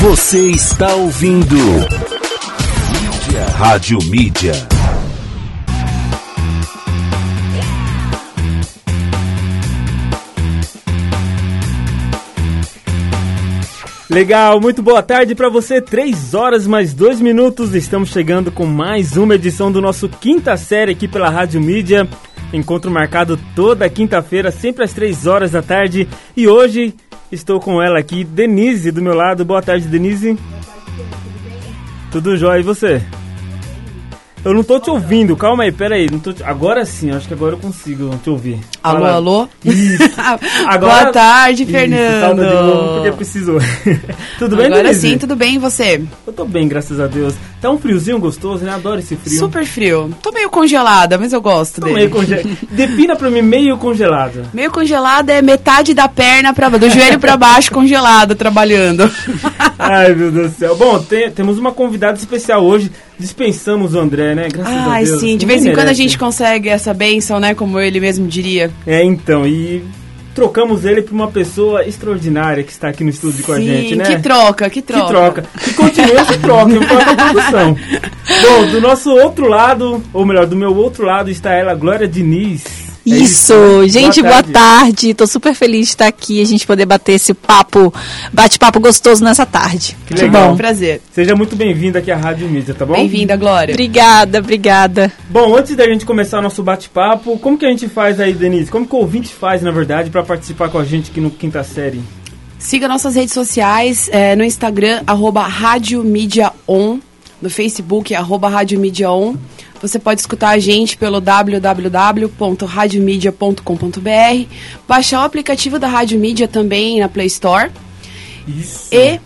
Você está ouvindo Mídia. Rádio Mídia. Legal, muito boa tarde para você. Três horas mais dois minutos. Estamos chegando com mais uma edição do nosso quinta série aqui pela Rádio Mídia. Encontro marcado toda quinta-feira, sempre às três horas da tarde. E hoje estou com ela aqui, Denise, do meu lado. Boa tarde, Denise. Boa tarde, tudo bem? Tudo jóia, e você? Eu não tô te ouvindo, calma aí, pera aí. Não tô te... Agora sim, acho que agora eu consigo te ouvir. Alô, Fala. alô? Isso. Agora... Boa tarde, Isso, Fernando. salva de novo, porque precisou. tudo bem, Agora Denise? sim, tudo bem e você? Eu tô bem, graças a Deus. Tá um friozinho gostoso, né? Adoro esse frio. Super frio. Tô meio congelada, mas eu gosto Tô dele. meio congelado. Defina pra mim meio congelado. Meio congelada é metade da perna pra do joelho pra baixo congelado trabalhando. Ai, meu Deus do céu. Bom, tem- temos uma convidada especial hoje. Dispensamos o André, né? Graças a Ai, Deus. sim, de vez em quando a gente consegue essa benção, né, como ele mesmo diria. É, então, e trocamos ele por uma pessoa extraordinária que está aqui no estúdio com a sim, gente, né? que troca, que troca. Que troca. Que continua essa troca, importa a produção. Bom, do nosso outro lado, ou melhor, do meu outro lado está ela, Glória Diniz. É Isso, né? gente, boa tarde. Tô super feliz de estar aqui, a gente poder bater esse papo, bate-papo gostoso nessa tarde. Que legal. Um prazer. Seja muito bem-vinda aqui à Rádio Mídia, tá bom? Bem-vinda, Glória. Obrigada, obrigada. Bom, antes da gente começar nosso bate-papo, como que a gente faz aí, Denise? Como que o ouvinte faz, na verdade, para participar com a gente aqui no Quinta Série? Siga nossas redes sociais, é, no Instagram, arroba Rádio Mídia On, no Facebook, arroba Rádio Mídia On. Você pode escutar a gente pelo www.radiomedia.com.br, baixar o aplicativo da Rádio Mídia também na Play Store Isso. e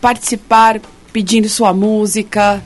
participar pedindo sua música,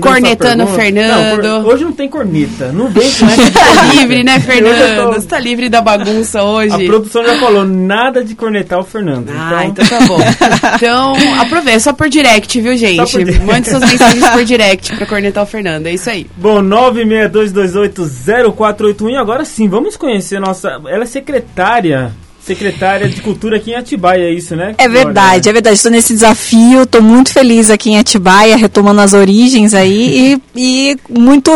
cornetando. Fernando. Não, hoje não tem corneta. Não vem com essa. Tá livre, né, Fernando? tô- Você tá livre da bagunça A hoje. produção já falou nada de cornetar o Fernando. Ah, então, então tá bom. Então, aproveita, só por direct, viu, gente? Por. Mande suas mensagens por direct pra cornetar o Fernando, é isso aí. Bom, 962280481 e agora sim, vamos conhecer nossa. Ela é secretária. Secretária de Cultura aqui em Atibaia, é isso, né? É verdade, é verdade. Estou nesse desafio, estou muito feliz aqui em Atibaia, retomando as origens aí e, e muito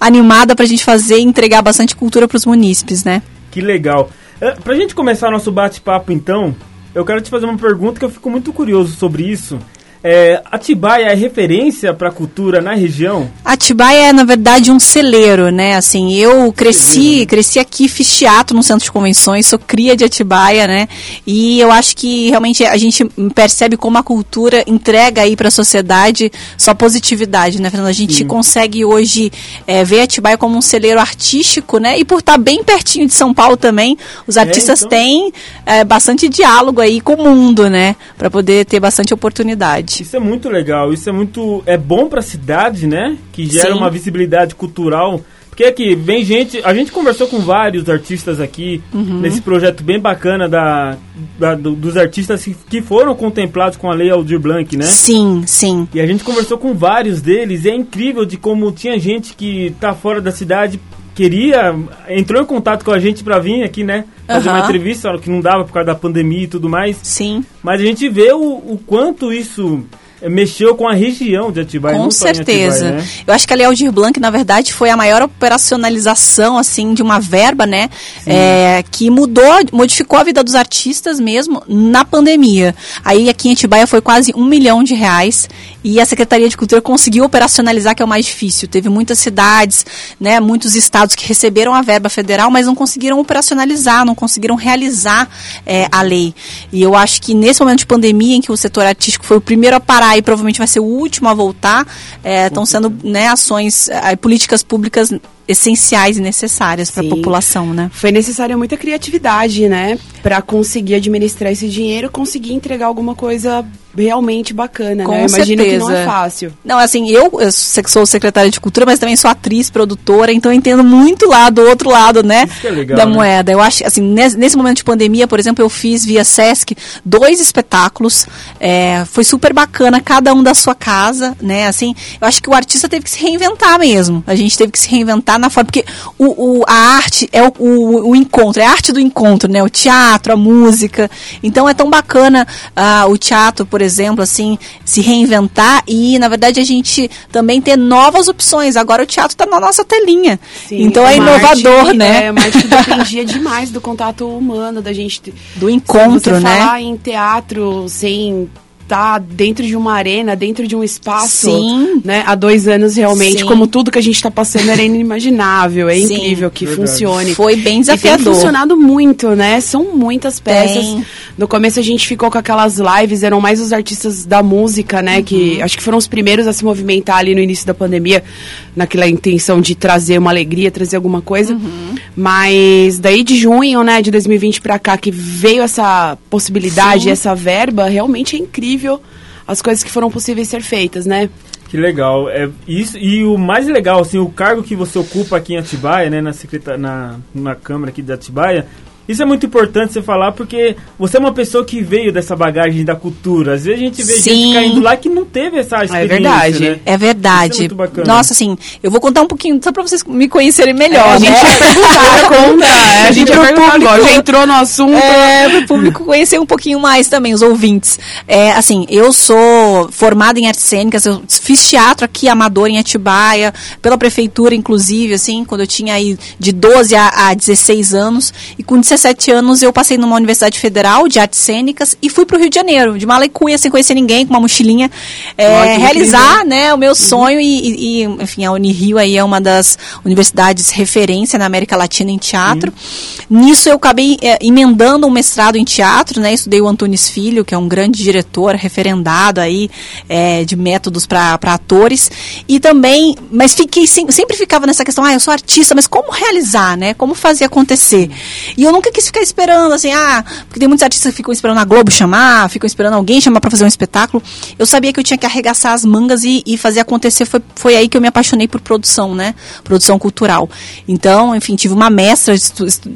animada para a gente fazer e entregar bastante cultura para os munícipes, né? Que legal. É, Pra gente começar nosso bate-papo, então, eu quero te fazer uma pergunta que eu fico muito curioso sobre isso. É, Atibaia é referência para a cultura na região? Atibaia é, na verdade, um celeiro, né? Assim, eu cresci, cresci aqui, fiz teatro no centro de convenções, sou cria de Atibaia, né? E eu acho que realmente a gente percebe como a cultura entrega aí para a sociedade só positividade, né, Fernanda? A gente Sim. consegue hoje é, ver Atibaia como um celeiro artístico, né? E por estar bem pertinho de São Paulo também, os artistas então. têm é, bastante diálogo aí com o mundo, né? Para poder ter bastante oportunidade. Isso é muito legal, isso é muito. É bom para a cidade, né? Que gera Sim. uma visibilidade cultural. Porque aqui vem gente. A gente conversou com vários artistas aqui Uhum. nesse projeto bem bacana da, da- do- dos artistas que- que foram contemplados com a Lei Aldir Blanc, né? Sim, sim. E a gente conversou com vários deles e é incrível de como tinha gente que tá fora da cidade, queria, entrou em contato com a gente pra vir aqui, né? Fazer uma entrevista, que não dava por causa da pandemia e tudo mais. Sim. Mas a gente vê o, o quanto isso eh, mexeu com a região de Atibaia. Com certeza. Atibaia, né? Eu acho que a Lei Aldir Blanc, na verdade, foi a maior operacionalização, assim, de uma verba, né? é, que mudou, modificou a vida dos artistas mesmo na pandemia. Aí aqui em Atibaia foi quase um milhão de reais e a Secretaria de Cultura conseguiu operacionalizar, que é o mais difícil. Teve muitas cidades, né? Muitos estados que receberam a verba federal, mas não conseguiram operacionalizar, não conseguiram realizar é, a lei. E eu acho que nesse momento de pandemia, em que o setor artístico foi o primeiro a parar e provavelmente vai ser o último a voltar, estão sendo né, ações, eh, políticas públicas essenciais e necessárias para a população, né? Foi necessária muita criatividade, né? Pra conseguir administrar esse dinheiro, conseguir entregar alguma coisa realmente bacana, Com né? Eu imagino que não é certeza. fácil. Não, assim, eu, eu sou secretária de cultura, mas também sou atriz, produtora, então eu entendo muito lá do outro lado, né? Isso que é legal, da né? moeda. Eu acho, assim, nesse, nesse momento de pandemia, por exemplo, eu fiz via Sesc dois espetáculos. é, foi super bacana, cada um da sua casa, né? Assim, eu acho que o artista teve que se reinventar mesmo. A gente teve que se reinventar tá na forma. Porque o, o, a arte é o, o, o, encontro, é a arte do encontro, né? O teatro, a música. Então é tão bacana uh, o teatro, por exemplo, assim, se reinventar e, na verdade, a gente também ter novas opções. Agora o teatro está na nossa telinha. Sim, então é, é inovador, arte, né? É, mas dependia demais do contato humano, da gente. Do encontro, você né? Falar em teatro sem estar tá dentro de uma arena, dentro de um espaço, Sim. né? Há dois anos realmente, Sim. como tudo que a gente está passando era inimaginável. É Sim. incrível que Verdade. funcione. Foi bem desafiador. E tem funcionado muito, né? São muitas peças. Tem. No começo a gente ficou com aquelas lives, eram mais os artistas da música, né? Uhum. Que acho que foram os primeiros a se movimentar ali no início da pandemia, naquela intenção de trazer uma alegria, trazer alguma coisa. Uhum. Mas daí de junho, né, de 2020 para cá, que veio essa possibilidade, Sim. essa verba, realmente é incrível as coisas que foram possíveis ser feitas, né? Que legal. É, isso, e o mais legal, assim, o cargo que você ocupa aqui em Atibaia, né, na, secreta, na, na Câmara aqui de Atibaia, isso é muito importante você falar porque você é uma pessoa que veio dessa bagagem da cultura. Às vezes a gente vê Sim. gente caindo lá que não teve essa é experiência. É verdade. Né? É verdade. É Nossa, assim, eu vou contar um pouquinho só pra vocês me conhecerem melhor. É, a gente né? vai perguntar, conta. É, a gente vai perguntar, já entrou no assunto. É, pro público conhecer um pouquinho mais também, os ouvintes. É, assim, eu sou formada em artes cênicas, eu fiz teatro aqui amador em Atibaia, pela prefeitura, inclusive, assim, quando eu tinha aí de 12 a, a 16 anos. E com 17 anos eu passei numa universidade federal de artes cênicas e fui para o Rio de Janeiro, de Malecuia, sem conhecer ninguém, com uma mochilinha, é, realizar né, o meu uhum. sonho e, e, enfim, a Unirio aí é uma das universidades referência na América Latina em teatro. Uhum. Nisso eu acabei é, emendando um mestrado em teatro, né, estudei o Antunes Filho, que é um grande diretor, referendado aí é, de métodos para atores, e também, mas fiquei, sempre ficava nessa questão, ah, eu sou artista, mas como realizar, né, como fazer acontecer? E eu nunca quis ficar esperando, assim, ah, porque tem muitos artistas que ficam esperando a Globo chamar, ficam esperando alguém chamar para fazer um espetáculo. Eu sabia que eu tinha que arregaçar as mangas e, e fazer acontecer. Foi, foi aí que eu me apaixonei por produção, né? Produção cultural. Então, enfim, tive uma mestra,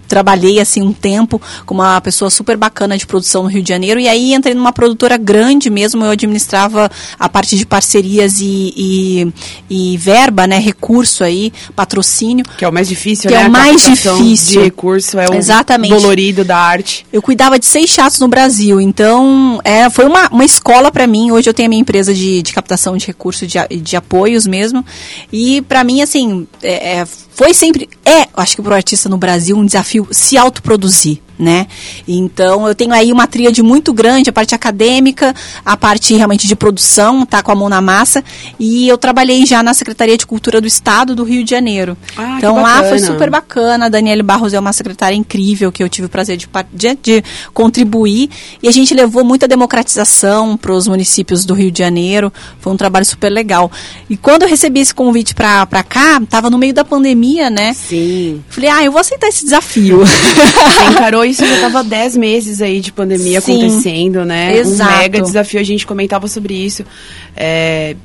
trabalhei assim um tempo com uma pessoa super bacana de produção no Rio de Janeiro e aí entrei numa produtora grande mesmo. Eu administrava a parte de parcerias e, e, e verba, né? Recurso aí, patrocínio. Que é o mais difícil, que né? é o mais difícil. De recurso é o Exatamente. Dolorido da arte. Eu cuidava de seis chatos no Brasil, então é, foi uma, uma escola para mim. Hoje eu tenho a minha empresa de, de captação de recursos de, de apoios mesmo. E para mim, assim, é, é, foi sempre, é, acho que para o artista no Brasil, um desafio se autoproduzir né? Então eu tenho aí uma tríade muito grande, a parte acadêmica, a parte realmente de produção, tá com a mão na massa, e eu trabalhei já na Secretaria de Cultura do Estado do Rio de Janeiro. Ah, então lá foi super bacana, a Daniele Barros é uma secretária incrível que eu tive o prazer de, de, de contribuir, e a gente levou muita democratização para os municípios do Rio de Janeiro, foi um trabalho super legal. E quando eu recebi esse convite para cá, tava no meio da pandemia, né? Sim. Falei, ah, eu vou aceitar esse desafio. encarou isso já estava 10 meses aí de pandemia Sim, acontecendo, né? Exato. Um mega desafio, a gente comentava sobre isso. É,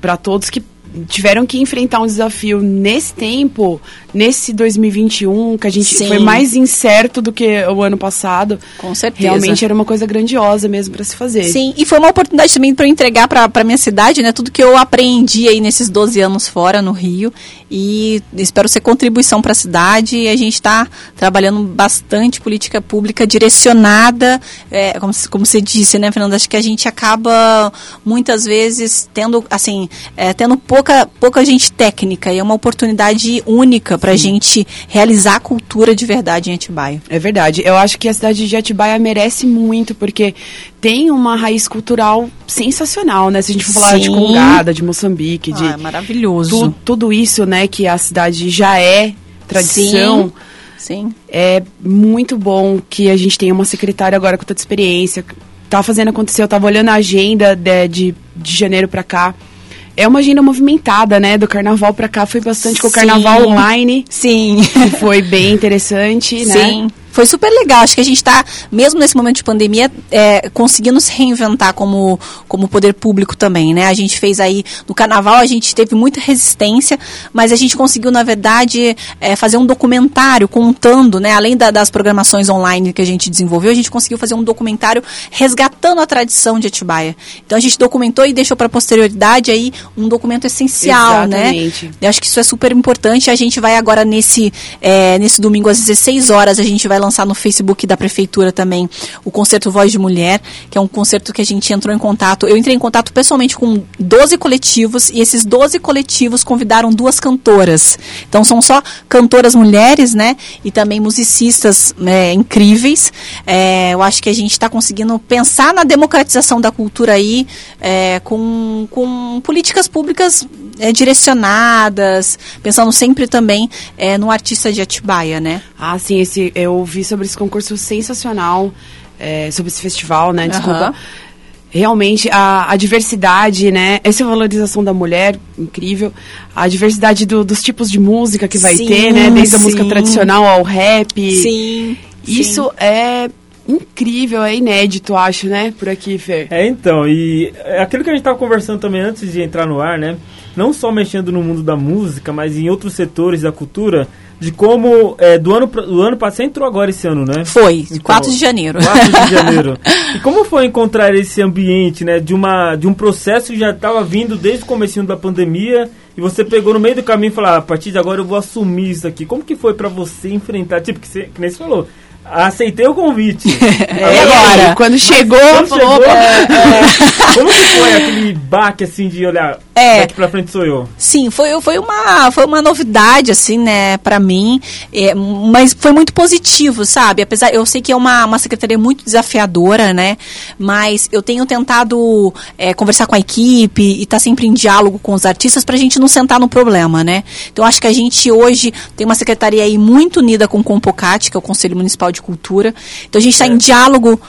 para todos que tiveram que enfrentar um desafio nesse tempo, nesse 2021, que a gente Sim. foi mais incerto do que o ano passado. Com certeza. Realmente era uma coisa grandiosa mesmo para se fazer. Sim, e foi uma oportunidade também para entregar para minha cidade, né, tudo que eu aprendi aí nesses 12 anos fora no Rio e espero ser contribuição para a cidade e a gente está trabalhando bastante política pública direcionada, é, como, como você disse, né, Fernanda, acho que a gente acaba muitas vezes tendo, assim, é, tendo pouca, pouca gente técnica e é uma oportunidade única para a gente realizar a cultura de verdade em Atibaia. É verdade. Eu acho que a cidade de Atibaia merece muito, porque tem uma raiz cultural sensacional, né? Se a gente for falar Sim. de Congada, de Moçambique, de... Ah, é maravilhoso. Tu, tudo isso, né, que a cidade já é tradição... Sim. Sim. É muito bom que a gente tenha uma secretária agora com tanta experiência. Tá fazendo acontecer, eu tava olhando a agenda de, de, de janeiro para cá é uma agenda movimentada, né? Do carnaval para cá foi bastante com o carnaval online. Sim. foi bem interessante, né? Sim. Foi super legal. Acho que a gente está, mesmo nesse momento de pandemia, é, conseguindo se reinventar como, como poder público também, né? A gente fez aí, no carnaval a gente teve muita resistência, mas a gente conseguiu, na verdade, é, fazer um documentário contando, né? Além da, das programações online que a gente desenvolveu, a gente conseguiu fazer um documentário resgatando a tradição de Atibaia. Então a gente documentou e deixou para a posterioridade aí um documento essencial, né? Exatamente. né? Eu acho que isso é super importante. A gente vai agora nesse, é, nesse domingo às 16 horas, a gente vai lançar no Facebook da Prefeitura também o concerto Voz de Mulher, que é um concerto que a gente entrou em contato. Eu entrei em contato pessoalmente com 12 coletivos e esses 12 coletivos convidaram duas cantoras. Então são só cantoras mulheres, né? E também musicistas né, incríveis. É, eu acho que a gente está conseguindo pensar na democratização da cultura aí é, com, com políticas públicas é, direcionadas, pensando sempre também é, no artista de Atibaia, né? Ah, sim, esse, eu vi sobre esse concurso sensacional, é, sobre esse festival, né? Desculpa. Aham. Realmente, a, a diversidade, né? Essa valorização da mulher, incrível. A diversidade do- dos tipos de música que vai Sim, ter, né? Desde a música sim. tradicional ao rap. Sim. Isso é incrível, é inédito, acho, né? Por aqui, Fer. É, então, e é aquilo que a gente estava conversando também antes de entrar no ar, né? Não só mexendo no mundo da música, mas em outros setores da cultura, de como é, do ano do ano passado entrou agora esse ano, né? Foi, Então, 4 de janeiro. 4 de janeiro. E como foi encontrar esse ambiente, né, de uma de um processo que já estava vindo desde o comecinho da pandemia e você pegou no meio do caminho e falou: ah, a partir de agora eu vou assumir isso aqui. Como que foi pra você enfrentar, tipo que, você, que nem você falou, aceitei o convite. É, Agora, quando chegou, quando falou, chegou, opa, é, como que foi aquele baque assim de olhar, É. daqui pra frente sou eu? Sim, foi, foi, uma, foi uma novidade, assim, né, pra mim, é, mas foi muito positivo, sabe? Apesar, eu sei que é uma, uma secretaria muito desafiadora, né, mas eu tenho tentado é, conversar com a equipe e estar sempre em diálogo com os artistas pra gente não sentar no problema, né? Então, acho que a gente hoje tem uma secretaria aí muito unida com o Compocat, que é o Conselho Municipal de Cultura, então a gente está em diálogo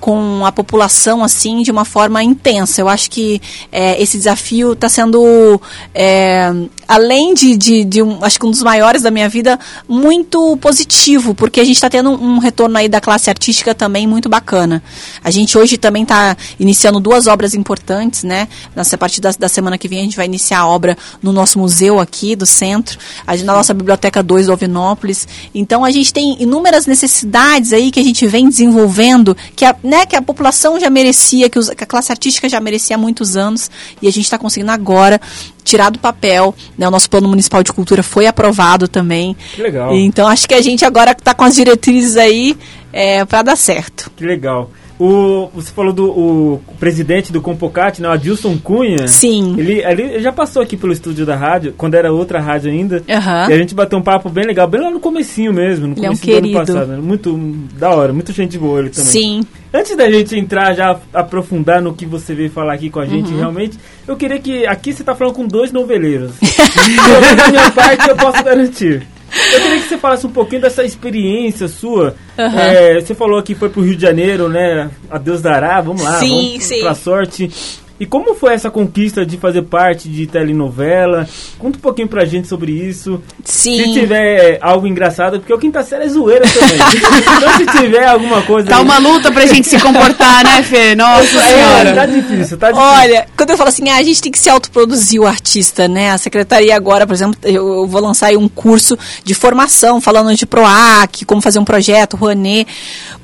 com a população assim de uma forma intensa. Eu acho que é, esse desafio está sendo é, além de, de, de um, acho que um dos maiores da minha vida, muito positivo, porque a gente está tendo um retorno aí da classe artística também muito bacana. A gente hoje também está iniciando duas obras importantes, né? Nessa partir da, da semana que vem a gente vai iniciar a obra no nosso museu aqui do centro, a, na nossa biblioteca 2 do Ovinópolis. Então a gente tem inúmeras necessidades aí que a gente vem desenvolvendo, que a, né, que a população já merecia, que, os, que a classe artística já merecia há muitos anos, e a gente está conseguindo agora tirar do papel. Né, o nosso plano municipal de cultura foi aprovado também. Que legal. Então acho que a gente agora está com as diretrizes aí é, para dar certo. Que legal. O, você falou do o presidente do Compocat, né, o Adilson Cunha. Sim. Ele, ele já passou aqui pelo estúdio da rádio, quando era outra rádio ainda. Aham. E a gente bateu um papo bem legal, bem lá no comecinho mesmo, no Ele é um do ano querido. passado. né? Muito da hora, muito gente boa ele também. Sim. Antes da gente entrar já aprofundar no que você veio falar aqui com a Uhum. gente, realmente, eu queria que aqui você está falando com dois noveleiros. Pelo menos minha parte eu posso garantir. Eu queria que você falasse um pouquinho dessa experiência sua. Aham. É, você falou que foi pro Rio de Janeiro, né? A Deus dará, vamos lá, Sim, vamos sim. pra sorte. E como foi essa conquista de fazer parte de telenovela? Conta um pouquinho pra gente sobre isso. Sim. Se tiver algo engraçado, porque o Quinta Série é zoeira também. então se tiver alguma coisa... Tá aí- uma luta pra gente se comportar, né, Fê? Nossa É, senhora. tá difícil, tá difícil. Olha, quando eu falo assim, ah, a gente tem que se autoproduzir o artista, né? A secretaria agora, por exemplo, eu, vou lançar aí um curso de formação falando de PROAC, como fazer um projeto, Rouanet.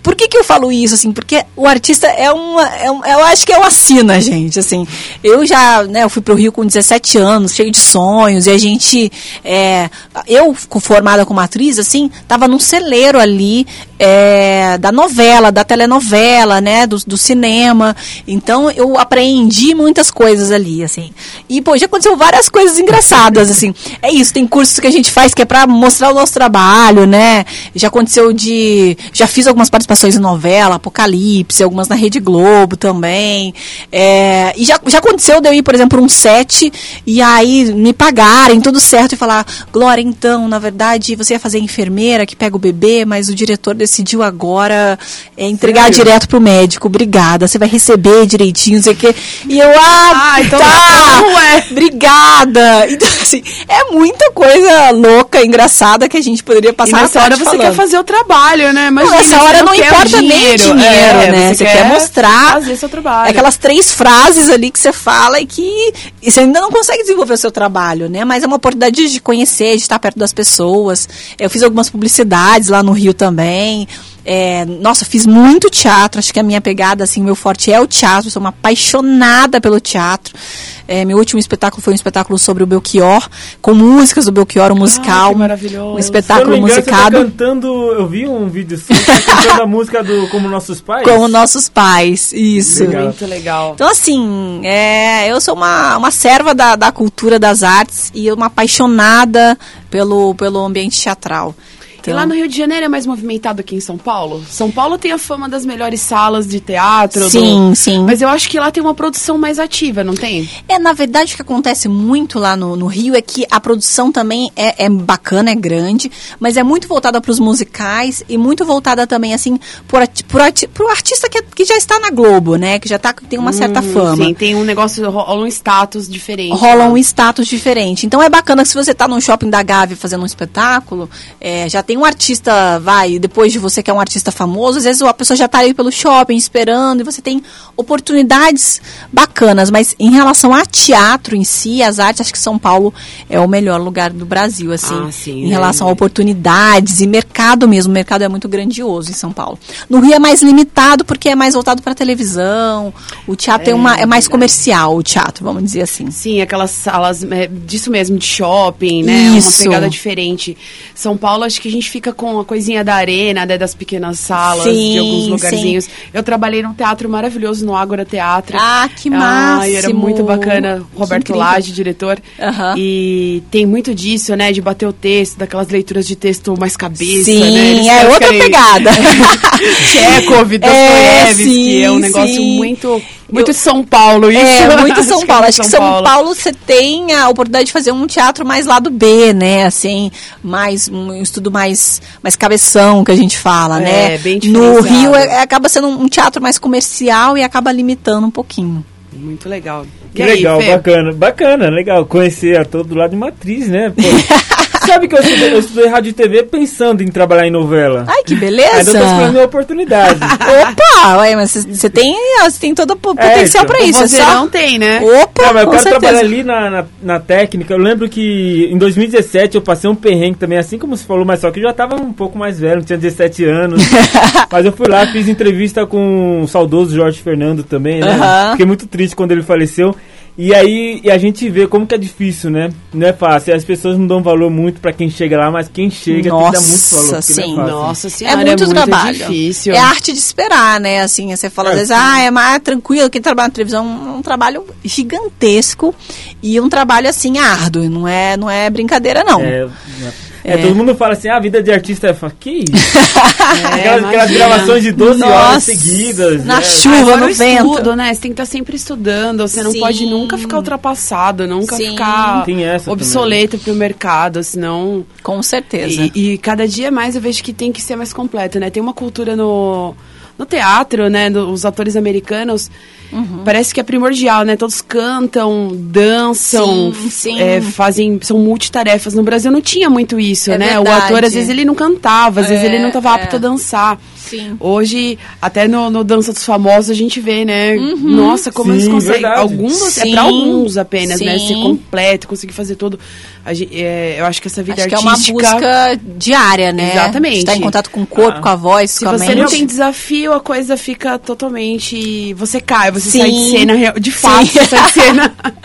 Por que que eu falo isso, assim? Porque o artista é uma, é um- eu acho que é uma sina, gente, assim. Eu já, né, eu fui pro Rio com 17 anos, cheio de sonhos, e a gente, é, eu formada como atriz, assim, tava num celeiro ali, é, da novela, da telenovela, né, do, do cinema. Então eu aprendi muitas coisas ali, assim. E, pô, já aconteceu várias coisas engraçadas, assim. É isso, tem cursos que a gente faz que é pra mostrar o nosso trabalho, né? Já aconteceu de. Já fiz algumas participações em novela, Apocalipse, algumas na Rede Globo também. É, e já, já aconteceu de eu ir, por exemplo, um set e aí me pagarem tudo certo e falar, Glória, então, na verdade, você ia fazer enfermeira que pega o bebê, mas o diretor decidiu agora é, entregar Sério? direto pro médico. Obrigada, você vai receber direitinho, não sei o quê. E eu, ah, Ah, então tá, não é. obrigada. Então, assim, é muita coisa louca, engraçada que a gente poderia E passar nessa a hora você falando. quer fazer o trabalho, né? Não, Imagina, nessa você hora não, quer o importa nem o dinheiro, é, né? Você, quer, mostrar fazer seu trabalho. aquelas três frases ali que você fala e que e você ainda não consegue desenvolver o seu trabalho, né? Mas é uma oportunidade de conhecer, de estar perto das pessoas. Eu fiz algumas publicidades lá no Rio também. É, nossa, fiz muito teatro. Acho que a minha pegada, assim, meu forte é o teatro. Sou uma apaixonada pelo teatro. É, meu último espetáculo foi um espetáculo sobre o Belchior, com músicas do Belchior, um musical. que maravilhoso. Um Se eu não espetáculo me engano, você tá musicado. cantando, eu vi um vídeo seu tá cantando a música do Como Nossos Pais. Como nossos pais, isso. Legal. Muito legal. Então, assim, é, eu sou uma, uma serva da, da cultura das artes e uma apaixonada pelo, pelo ambiente teatral. E lá no Rio de Janeiro é mais movimentado que em São Paulo? São Paulo tem a fama das melhores salas de teatro. do- Sim, sim. Mas eu acho que lá tem uma produção mais ativa, não tem? É, na verdade, o que acontece muito lá no, no Rio é que a produção também é, é bacana, é grande, mas é muito voltada para os musicais e muito voltada também, assim, arti- pro artista que, é- que já está na Globo, né? Que já tá, tem uma certa fama. Sim, tem um negócio, rola um status diferente. rola lá. um status diferente. Então é bacana que se você está num shopping da Gávea fazendo um espetáculo, é, já tem um artista, vai, depois de você que é um artista famoso, às vezes a pessoa já está aí pelo shopping esperando e você tem oportunidades bacanas. Mas em relação a teatro em si, as artes, acho que São Paulo é o melhor lugar do Brasil, assim, Ah, sim, em né? relação a oportunidades e mercado mesmo. O mercado é muito grandioso em São Paulo. No Rio é mais limitado porque é mais voltado para televisão. O teatro tem uma, é mais comercial, o teatro, vamos dizer assim. Sim, aquelas salas é, disso mesmo, de shopping, né? Isso. Uma pegada diferente. São Paulo, acho que a gente fica com a coisinha da arena, né, das pequenas salas, Sim, de alguns lugarzinhos. Eu trabalhei num teatro maravilhoso, no Ágora Teatro. Ah, que Ai, era máximo. muito bacana. Que Roberto. Lage, diretor. Aham. E tem muito disso, né? De bater o texto, daquelas leituras de texto mais cabeça, Sim, né? Eles é outra querem- pegada. Chekhov, É, Dostoiévski, é, um sim, negócio sim. muito, muito Eu- São Paulo isso. É, muito Acho São que Paulo. é Acho que São Paulo você tem a oportunidade de fazer um teatro mais lado B, né? Assim, mais um estudo mais, mais cabeção que a gente fala, É, né? bem No. Rio é- acaba sendo um teatro mais comercial e acaba limitando um pouquinho. Muito legal. Que aí, legal, Fê? bacana. Bacana, legal. Conhecer a todo lado de matriz, né? Sabe que eu estudei, eu estudei rádio e TV pensando em trabalhar em novela. Ai, que Ainda beleza! tô esperando a oportunidade. Opa! Ué, mas você tem, você tem todo o É, potencial então. pra isso. É vozeirão só... tem, né? Opa, Não, mas eu quero certeza. trabalhar ali na, na, na técnica. Eu lembro que em 2017 eu passei um perrengue também, assim como você falou, mas só que eu já tava um pouco mais velho, tinha 17 anos. mas eu fui lá, fiz entrevista com o saudoso Jorge Fernando também, né? Aham. Fiquei muito triste quando ele faleceu. E aí e a gente vê como que é difícil, né? Não é fácil. As pessoas não dão valor muito pra quem chega lá, mas quem chega tem que dar muito Nossa, valor. porque não sim. é. Nossa É senhora, muito, trabalho. difícil. É a arte de esperar, né? Assim, você fala às É, vezes, sim. ah, é mais tranquilo. Quem trabalha na televisão é um trabalho gigantesco e um trabalho, assim, árduo. Não é, não é brincadeira, não. É, é, É. todo mundo fala assim, ah, a vida de artista é fa- Que isso? É, aquelas, aquelas gravações de 12 horas Nossa, seguidas. na né? chuva. Agora no o vento. estudo, né? Você tem que estar sempre estudando. Você não Sim. pode nunca ficar ultrapassado, nunca Sim. ficar Tem essa obsoleto pro mercado, senão... Com certeza. E, e cada dia mais eu vejo que tem que ser mais completo, né? Tem uma cultura no, no teatro, né? no- os atores americanos, Uhum. parece que é primordial, né? Todos cantam, dançam, Sim, sim. é, fazem, são multitarefas. No Brasil não tinha muito isso, É né? O verdade. ator, às vezes, ele não cantava, às vezes É, ele não estava é. apto a dançar. Sim. Hoje, até no, no Dança dos Famosos, a gente vê, né? Nossa, como Sim, eles conseguem. verdade. Alguns, é pra alguns apenas, né? sim. Ser completo, conseguir fazer tudo. A gen- é, eu acho que essa vida Acho que é uma artística. busca diária, né? Exatamente. Estar em contato com o corpo, Ah. com a voz, Se com a você mente. não tem desafio, a coisa fica totalmente. Você cai, você Sim. sai de cena, real- de fato, Sim. você sai de cena.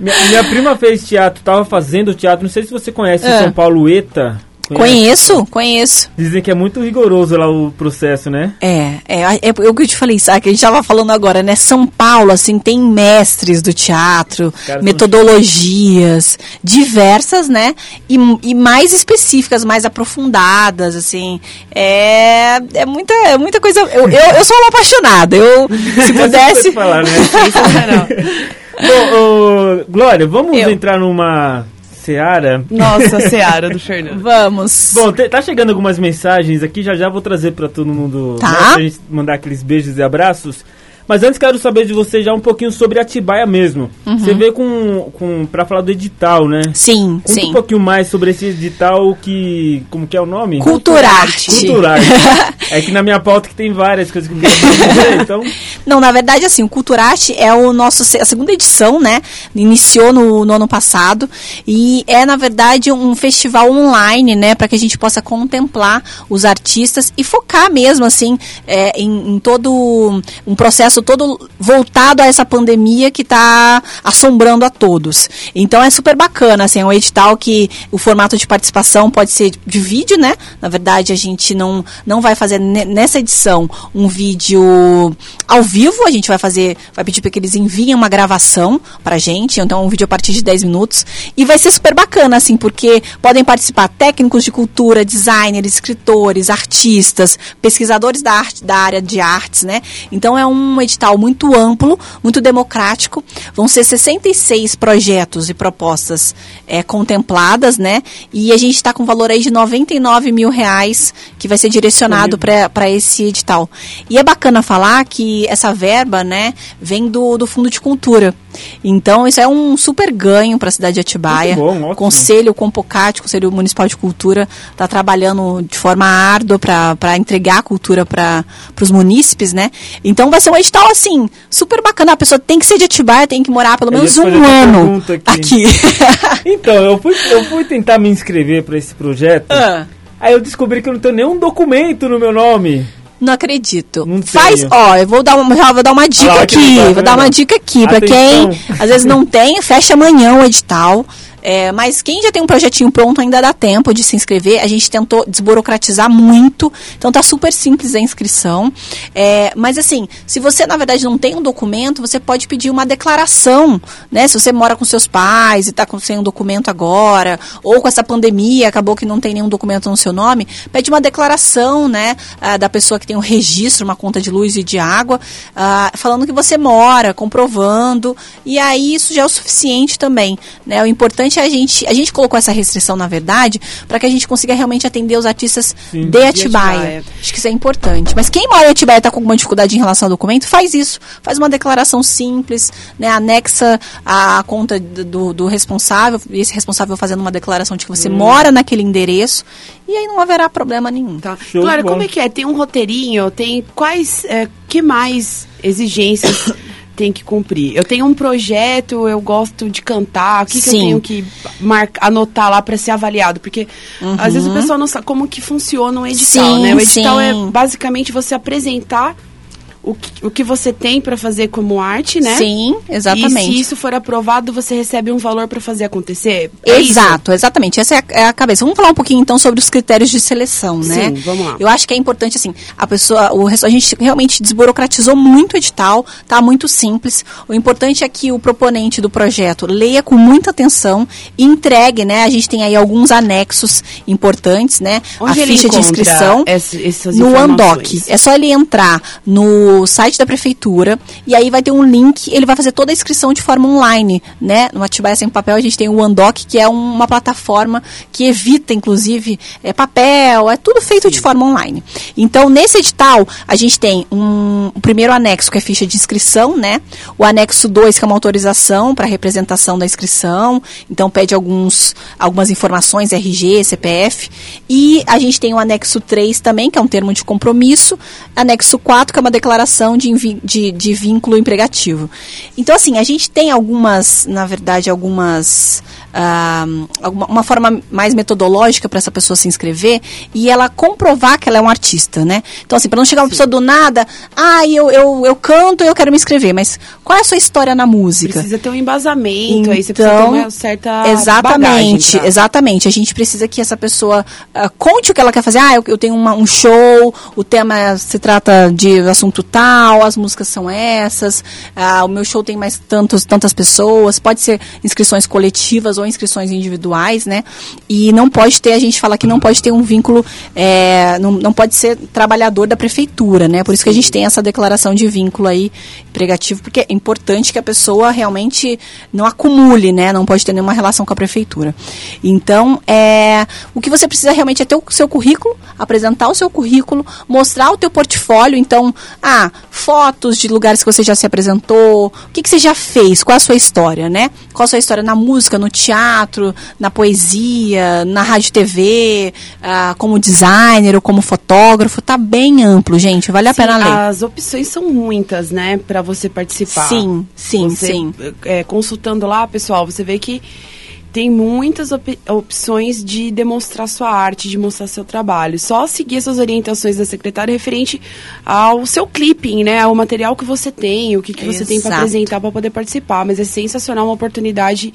Minha, minha prima fez teatro, tava fazendo teatro, não sei se você conhece É. em São Paulo, ETA. Conheço, conheço. Dizem que é muito rigoroso lá o processo, né? É, é, é, é o que eu te falei, sabe? Que a gente estava falando agora, né? São Paulo, assim, tem mestres do teatro, metodologias diversas, né? E, e mais específicas, mais aprofundadas, assim. É, é, muita, é muita coisa. Eu, eu, eu sou uma apaixonada. Eu, se pudesse. falar, né? Bom, Glória, vamos eu. entrar numa Seara. Nossa, Seara do Fernando. Vamos. Bom, tá chegando algumas mensagens aqui, já já vou trazer para todo mundo, tá. né, pra gente mandar aqueles beijos e abraços. Mas antes quero saber de você já um pouquinho sobre Atibaia mesmo. Uhum. Você veio com, com para falar do edital, né? Sim, Conta sim. um pouquinho mais sobre esse edital que como que é o nome? Culturarte. Culturarte. é que na minha pauta que tem várias coisas que eu dizer, então. Não, na verdade assim, o Culturarte é o nosso a segunda edição, né? Iniciou no, no ano passado e é na verdade um festival online, né, para que a gente possa contemplar os artistas e focar mesmo assim é, em, em todo um processo todo voltado a essa pandemia que está assombrando a todos. Então é super bacana, assim, é um edital que o formato de participação pode ser de vídeo, né? Na verdade, a gente não, não vai fazer nessa edição um vídeo ao vivo, a gente vai fazer, vai pedir para que eles enviem uma gravação pra gente, então um vídeo a partir de 10 minutos, e vai ser super bacana, assim, porque podem participar técnicos de cultura, designers, escritores, artistas, pesquisadores da, arte, da área de artes, né? Então é um edital muito amplo, muito democrático. Vão ser 66 projetos e propostas é, contempladas, né? E a gente está com um valor aí de 99 mil reais que vai ser direcionado para esse edital. E é bacana falar que essa verba, né, vem do, do Fundo de Cultura. Então, isso é um super ganho para a cidade de Atibaia. Bom, o Conselho Compocate, Conselho Municipal de Cultura, está trabalhando de forma árdua para entregar a cultura para os munícipes, né? Então, vai ser um edital, assim, super bacana. A pessoa tem que ser de Atibaia, tem que morar pelo menos um ano aqui. aqui. então, eu fui, eu fui tentar me inscrever para esse projeto. Ah. Aí eu descobri que eu não tenho nenhum documento no meu nome. Não acredito. Não Faz, ó, eu vou dar uma, vou dar uma dica ah, aqui. Tá vou dar uma dica aqui para quem às vezes não tem, fecha amanhã o edital. É, mas quem já tem um projetinho pronto ainda dá tempo de se inscrever. A gente tentou desburocratizar muito, então tá super simples a inscrição. É, mas assim, se você na verdade não tem um documento, você pode pedir uma declaração, né? Se você mora com seus pais e está sem um documento agora, ou com essa pandemia acabou que não tem nenhum documento no seu nome, pede uma declaração, né? Ah, da pessoa que tem um registro, uma conta de luz e de água, ah, falando que você mora, comprovando, e aí isso já é o suficiente também, né? O importante importante a gente. A gente colocou essa restrição, na verdade, para que a gente consiga realmente atender os artistas Sim, de Atibaia. Atibaia. Acho que isso é importante. Mas quem mora em Atibaia e está com alguma dificuldade em relação ao documento, faz isso. Faz uma declaração simples, né, anexa a conta do, do responsável, e esse responsável fazendo uma declaração de que você hum. mora naquele endereço, e aí não haverá problema nenhum. Tá. Claro, como é que é? Tem um roteirinho, tem quais. É, que mais exigências tem que cumprir. Eu tenho um projeto, eu gosto de cantar, o que, que eu tenho que marcar, anotar lá para ser avaliado? Porque uhum. às vezes o pessoal não sabe como que funciona um edital, sim, né? O edital é sim. é basicamente você apresentar o que, o que você tem para fazer como arte, né? Sim, exatamente. E se isso for aprovado, você recebe um valor para fazer acontecer? É Exato, isso? exatamente. Essa é a, é a, cabeça. Vamos falar um pouquinho então sobre os critérios de seleção, né? Sim, vamos lá. Eu acho que é importante assim, a pessoa, o a gente realmente desburocratizou muito o edital, tá muito simples. O importante é que o proponente do projeto leia com muita atenção e entregue, né? A gente tem aí alguns anexos importantes, né? Onde a ficha de inscrição no Andoc. É só ele entrar no site da prefeitura e aí vai ter um link, ele vai fazer toda a inscrição de forma online, né? No Atibaia Sem Papel a gente tem o Andoc, que é uma plataforma que evita, inclusive, é, papel, é tudo feito Sim. de forma online. Então, nesse edital, a gente tem um, o primeiro anexo, que é ficha de inscrição, né? O anexo 2, que é uma autorização para representação da inscrição, então pede alguns, algumas informações, RG, CPF. E a gente tem o anexo 3 também, que é um termo de compromisso. Anexo 4, que é uma declaração de, de, de vínculo empregativo. Então, assim, a gente tem algumas, na verdade, algumas alguma, uma forma mais metodológica para essa pessoa se inscrever e ela comprovar que ela é um artista, né? Então, assim, para não chegar uma Sim. pessoa do nada, ah, eu, eu, eu canto e eu quero me inscrever, mas qual é a sua história na música? Precisa ter um embasamento, então, aí você precisa ter então, uma certa Exatamente, pra... exatamente. A gente precisa que essa pessoa uh, conte o que ela quer fazer. Ah, eu, eu tenho uma, um show, o tema se trata de assunto tal, as músicas são essas, uh, o meu show tem mais tantos, tantas pessoas, pode ser inscrições coletivas ou inscrições individuais, né? E não pode ter, a gente fala que não pode ter um vínculo, é, não, não pode ser trabalhador da prefeitura, né? Por isso que a gente tem essa declaração de vínculo aí pregativo, porque é importante que a pessoa realmente não acumule, né? Não pode ter nenhuma relação com a prefeitura. Então, é, o que você precisa realmente é ter o seu currículo, apresentar o seu currículo, mostrar o teu portfólio. Então, ah, fotos de lugares que você já se apresentou, o que, que você já fez, qual a sua história, né? Qual a sua história na música, no teatro, na poesia, na rádio TV, ah, como designer ou como fotógrafo. Tá bem amplo, gente. Vale a sim, pena ler. As opções são muitas, né, para você participar. Sim, sim, você, sim. É, consultando lá, pessoal, você vê que tem muitas op opções de demonstrar sua arte, de mostrar seu trabalho. Só seguir essas orientações da secretária referente ao seu clipping, né? Ao material que você tem, o que, que você tem para apresentar para poder participar. Mas é sensacional, uma oportunidade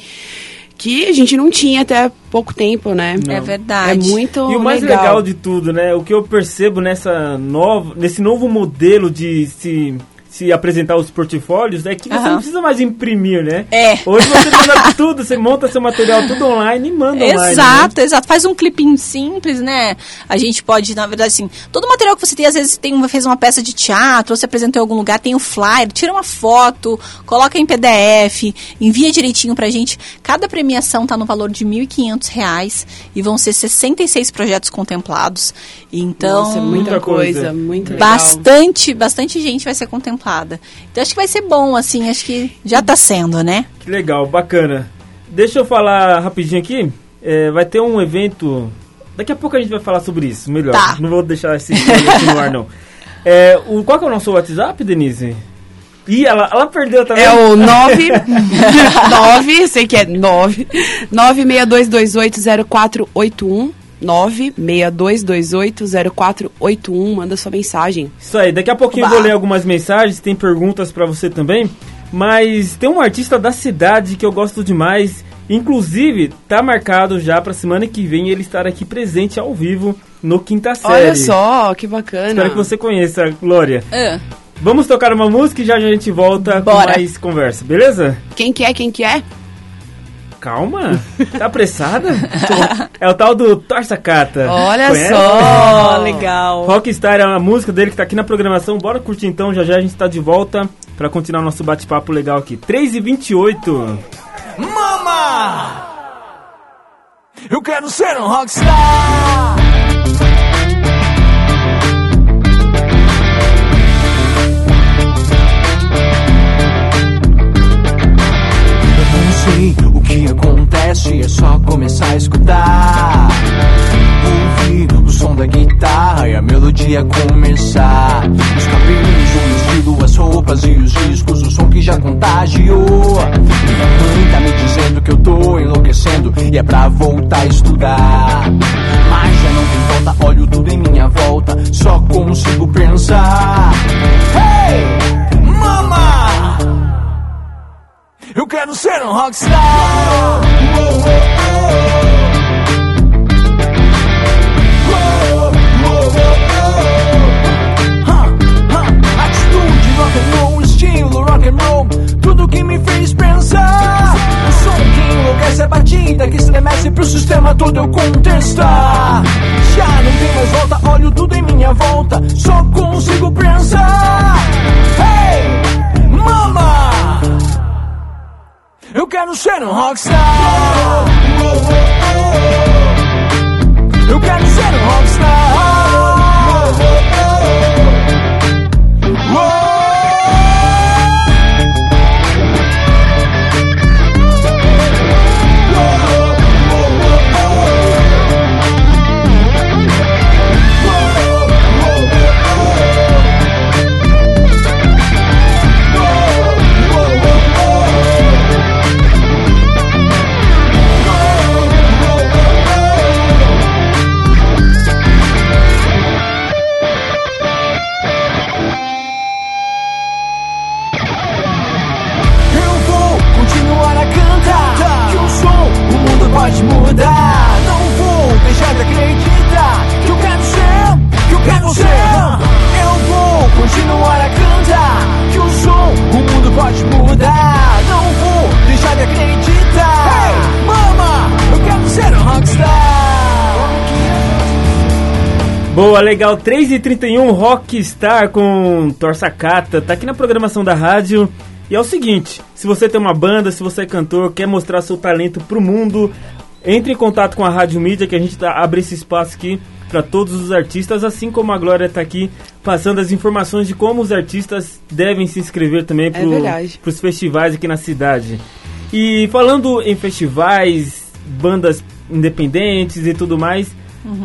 que a gente não tinha até pouco tempo, né? Não. É verdade. É muito E o mais legal. legal de tudo, né? O que eu percebo nessa nova, nesse novo modelo de se se apresentar os portfólios é que você uhum. não precisa mais imprimir, né? É. Hoje você manda tudo, você monta seu material tudo online e manda exato, online. Exato, né? exato. Faz um clipinho simples, né? A gente pode, na verdade, assim, todo o material que você tem, às vezes tem uma, fez uma peça de teatro, ou se apresentou em algum lugar, tem o um flyer, tira uma foto, coloca em PDF, envia direitinho pra gente. Cada premiação tá no valor de R$ 1.500 e vão ser 66 projetos contemplados. Então, Nossa, é muita coisa, coisa muito legal. Bastante, bastante gente vai ser contemplada então acho que vai ser bom, assim, acho que já está sendo, né? Que legal, bacana. Deixa eu falar rapidinho aqui. É, vai ter um evento. Daqui a pouco a gente vai falar sobre isso, melhor. Tá. Não vou deixar esse no ar, não. É, o, qual que é o nosso WhatsApp, Denise? Ih, ela, ela perdeu também. É o 9. 9, sei que é 9. 962280481. 962280481. Manda sua mensagem. Isso aí, daqui a pouquinho eu vou ler algumas mensagens, tem perguntas para você também. Mas tem um artista da cidade que eu gosto demais. Inclusive, tá marcado já pra semana que vem ele estar aqui presente ao vivo no Quinta Série. Olha só, que bacana. Espero que você conheça, Glória. É. Vamos tocar uma música e já, já a gente volta Bora. com mais conversa, beleza? Quem que é? Quem que é? Calma, tá apressada? é o tal do Torça Cata. Olha Conhece? só, legal. Rockstar é a música dele que tá aqui na programação. Bora curtir então, já já a gente tá de volta para continuar nosso bate-papo legal aqui. 3 e 28 Mama! Eu quero ser um rockstar! Que acontece é só começar a escutar. Ouvir o som da guitarra e a melodia começar. Os cabelos, o estilo, as roupas e os discos, o som que já contagiou. Minha mãe tá me dizendo que eu tô enlouquecendo e é pra voltar a estudar. Mas já não tem volta, olho tudo em minha volta, só consigo pensar. Hey, Eu quero ser um rockstar. Atitude, rock and roll, estilo rock and roll, tudo que me fez pensar. O som que enlouquece a batida, que estremece pro sistema todo eu contestar. Já não tem mais volta, olho tudo em minha volta, só consigo pensar. Hey, mama! Eu quero ser um rockstar. Eu quero ser um rockstar. Boa, legal. 3h31 Rockstar com Torsacata. Tá aqui na programação da rádio. E é o seguinte, se você tem uma banda, se você é cantor, quer mostrar seu talento pro mundo, entre em contato com a Rádio Mídia que a gente tá, abre esse espaço aqui para todos os artistas, assim como a Glória está aqui passando as informações de como os artistas devem se inscrever também É para os festivais aqui na cidade. E falando em festivais, bandas independentes e tudo mais,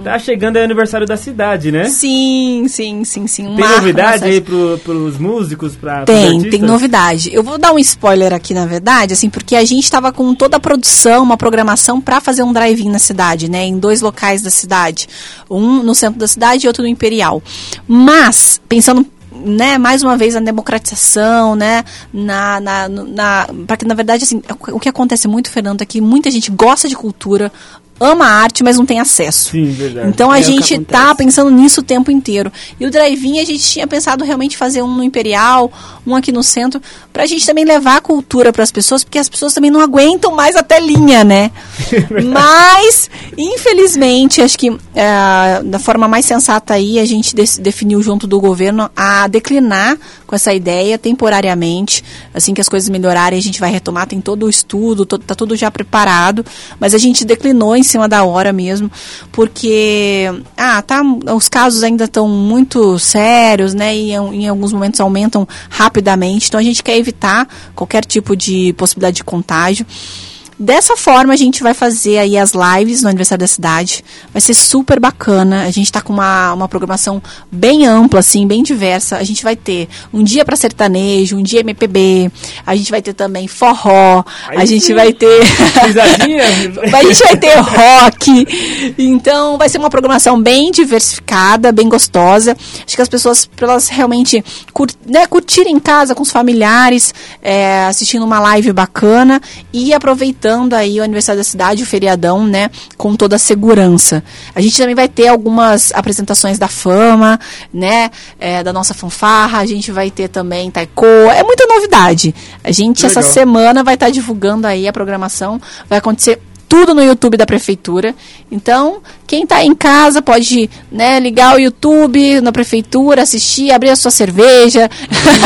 tá chegando o aniversário da cidade, né? Sim, sim, sim, sim. Tem novidade aí pro, pros músicos, pra, Tem, tem novidade. Eu vou dar um spoiler aqui, na verdade, assim, porque a gente estava com toda a produção, uma programação para fazer um drive-in na cidade, né, em dois locais da cidade, um no centro da cidade e outro no Imperial. Mas pensando né, mais uma vez na democratização, né, na, na, na para que na verdade assim, o que acontece muito, Fernando, é que muita gente gosta de cultura, ama a arte, mas não tem acesso. Sim, verdade. Então a É gente tá pensando nisso o tempo inteiro. E o drive-in a gente tinha pensado realmente fazer um no Imperial, um aqui no centro, pra gente também levar a cultura para as pessoas, porque as pessoas também não aguentam mais a telinha, né? Mas, infelizmente, acho que eh, da forma mais sensata aí, a gente definiu junto do governo a declinar com essa ideia temporariamente. Assim que as coisas melhorarem, a gente vai retomar, tem todo o estudo, to- tá tudo já preparado, mas a gente declinou em cima da hora mesmo, porque ah, tá, os casos ainda estão muito sérios, né? E em, em alguns momentos aumentam rapidamente, então a gente quer evitar qualquer tipo de possibilidade de contágio. Dessa forma, a gente vai fazer aí as lives no aniversário da cidade. Vai ser super bacana. A gente tá com uma, uma programação bem ampla, assim, bem diversa. A gente vai ter um dia para sertanejo, um dia MPB. A gente vai ter também forró. Aí a gente sim. vai ter. A gente vai ter rock. Então, vai ser uma programação bem diversificada, bem gostosa. Acho que as pessoas, para elas realmente cur, né, curtirem em casa com os familiares, é, assistindo uma live bacana e aproveitando aí o aniversário da cidade, o feriadão, né, com toda a segurança. A gente também vai ter algumas apresentações da fama, né, é, da nossa fanfarra. A gente vai ter também taiko. É muita novidade. A gente, essa Legal. semana, vai estar divulgando aí a programação. Vai acontecer tudo no YouTube da prefeitura. Então, quem está em casa pode né, ligar o YouTube na prefeitura, assistir, abrir a sua cerveja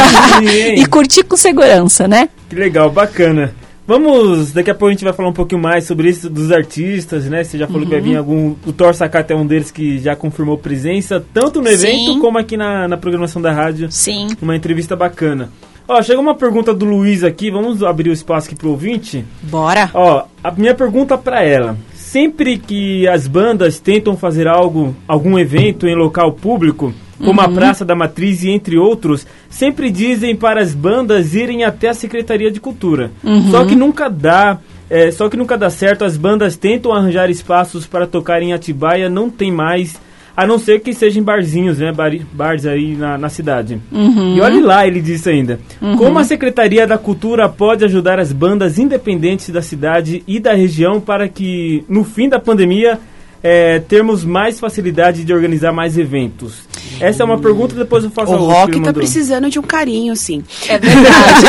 e curtir com segurança, né? Que legal, bacana. Vamos, daqui a pouco a gente vai falar um pouquinho mais sobre isso dos artistas, né? Você já falou que vai Uhum. vir algum. O Thor Sakata é um deles que já confirmou presença, tanto no evento Sim. como aqui na, na programação da rádio. Sim. Uma entrevista bacana. Ó, chegou uma pergunta do Luiz aqui, vamos abrir o espaço aqui pro ouvinte. Bora. Ó, a minha pergunta pra ela. Sempre que as bandas tentam fazer algo, algum evento em local público, como a Praça da Matriz e entre outros, sempre dizem para as bandas irem até a Secretaria de Cultura. Só que nunca dá, é, só que nunca dá certo, as bandas tentam arranjar espaços para tocar em Atibaia, não tem mais, a não ser que sejam barzinhos, né, bar, bars aí na, na cidade. E olhe lá, ele disse ainda, como a Secretaria da Cultura pode ajudar as bandas independentes da cidade e da região para que, no fim da pandemia, é, termos mais facilidade de organizar mais eventos? Essa é uma pergunta, depois eu faço O a outra. que rock tá precisando de um carinho, sim. É verdade.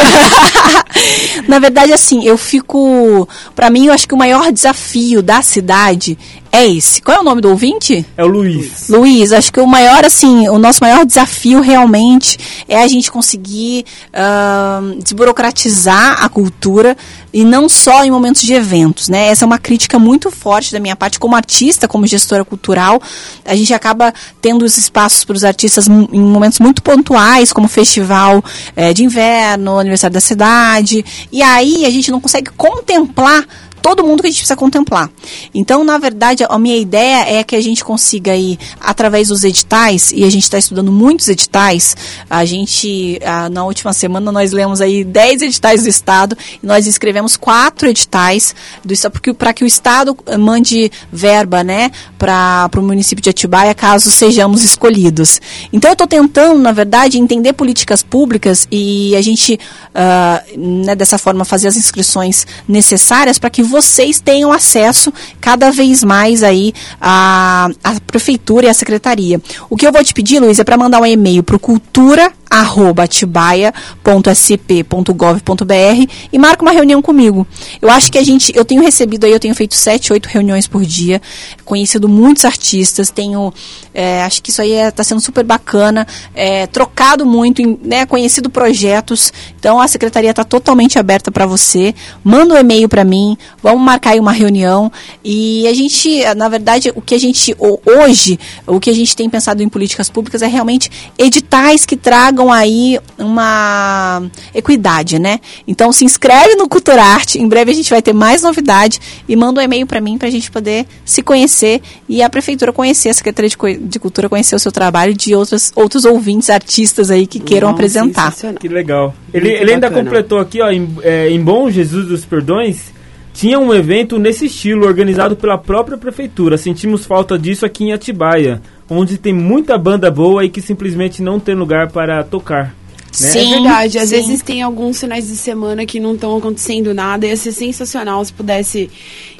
Na verdade, assim, eu fico. Pra mim, eu acho que o maior desafio da cidade é esse. Qual é o nome do ouvinte? É o Luiz. Luiz, acho que o maior, assim, o nosso maior desafio realmente é a gente conseguir ahn, desburocratizar a cultura e não só em momentos de eventos, né? Essa é uma crítica muito forte da minha parte como artista, como gestora cultural. A gente acaba tendo os espaços para os artistas em momentos muito pontuais, como festival eh, de inverno, aniversário da cidade. E aí a gente não consegue contemplar todo mundo que a gente precisa contemplar. Então, na verdade, a minha ideia é que a gente consiga aí, através dos editais, e a gente está estudando muitos editais, a gente, ah, na última semana, nós lemos aí 10 editais do Estado, e nós escrevemos quatro editais do Estado, para que o Estado eh, mande verba, né, para o município de Atibaia, caso sejamos escolhidos. Então, eu estou tentando, na verdade, entender políticas públicas e a gente, ah, né, dessa forma, fazer as inscrições necessárias para que vocês tenham acesso cada vez mais aí à, à prefeitura e à secretaria. O que eu vou te pedir, Luiz, é para mandar um e-mail para o cultura atibaia.sp.gov.br e marca uma reunião comigo. Eu acho que a gente, eu tenho recebido aí, eu tenho feito sete, oito reuniões por dia, conhecido muitos artistas, tenho, é, acho que isso aí está é, sendo super bacana, é, trocado muito, né, conhecido projetos, então a secretaria está totalmente aberta para você, manda um e-mail para mim, vamos marcar aí uma reunião. E a gente, na verdade, o que a gente, hoje, o que a gente tem pensado em políticas públicas é realmente editais que tragam tragam aí uma equidade, né? Então se inscreve no Culturarte, em breve a gente vai ter mais novidade e manda um e-mail para mim para a gente poder se conhecer e a prefeitura conhecer, a Secretaria de, de Cultura conhecer o seu trabalho de outros, outros ouvintes, artistas aí que queiram Nossa, apresentar. Que legal. Ele, ele ainda completou aqui, ó, em, é, em Bom Jesus dos Perdões, tinha um evento nesse estilo organizado pela própria prefeitura. Sentimos falta disso aqui em Atibaia onde tem muita banda boa e que simplesmente não tem lugar para tocar. Né? Sim, é verdade. Às sim. vezes tem alguns finais de semana que não estão acontecendo nada. Ia ser sensacional se pudesse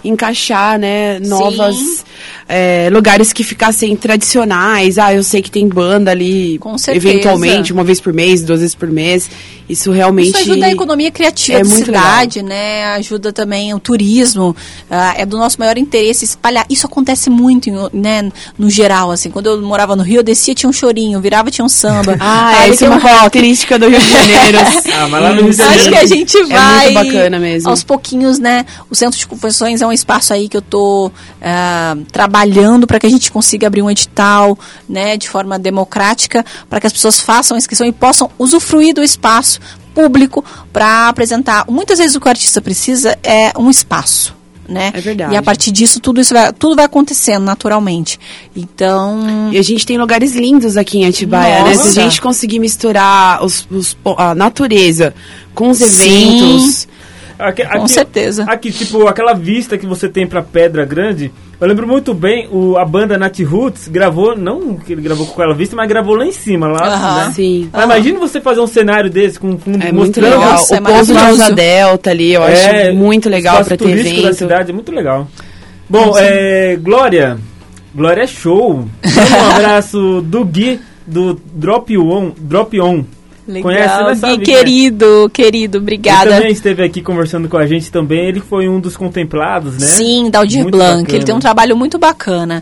encaixar, né, novas é, lugares que ficassem tradicionais. Ah, eu sei que tem banda ali, eventualmente, uma vez por mês, duas vezes por mês. Isso realmente. Isso ajuda a economia criativa é da cidade, legal. né? Ajuda também o turismo. Uh, é do nosso maior interesse espalhar. Isso acontece muito, né? No geral, assim. Quando eu morava no Rio, eu descia, tinha um chorinho, virava, tinha um samba. Ah, essa é uma característica do Rio de Janeiro. ah, mas lá no Rio de Janeiro. Acho que a gente vai. É muito bacana mesmo. Aos pouquinhos, né? O Centro de Convenções é um espaço aí que eu tô uh, trabalhando para que a gente consiga abrir um edital, né? De forma democrática, para que as pessoas façam a inscrição e possam usufruir do espaço público para apresentar. Muitas vezes o que o artista precisa é um espaço. Né? É verdade. E a partir disso tudo isso vai, tudo vai acontecendo naturalmente. Então. E a gente tem lugares lindos aqui em Atibaia, Nossa. né? Se a gente conseguir misturar os, os a natureza com os eventos. Sim. Aqui, com certeza. Aqui, tipo, aquela vista que você tem pra Pedra Grande, eu lembro muito bem, o, a banda Nat Roots gravou, não que ele gravou com aquela vista, mas gravou lá em cima, lá, uh -huh. né? Sim. Mas uh -huh. imagina você fazer um cenário desse com fundo é mostrando muito legal. o é pouso de Asa Delta ali, eu é, acho muito legal para ter evento. da cidade, é muito legal. Bom, é, Glória, Glória é show. um abraço do Gui do Drop On, Drop On. Legal. Conhece, Gui, querido, é. querido, obrigada. Ele também esteve aqui conversando com a gente também. Ele foi um dos contemplados, né? Sim, da Aldir Blanc. Bacana. Ele tem um trabalho muito bacana.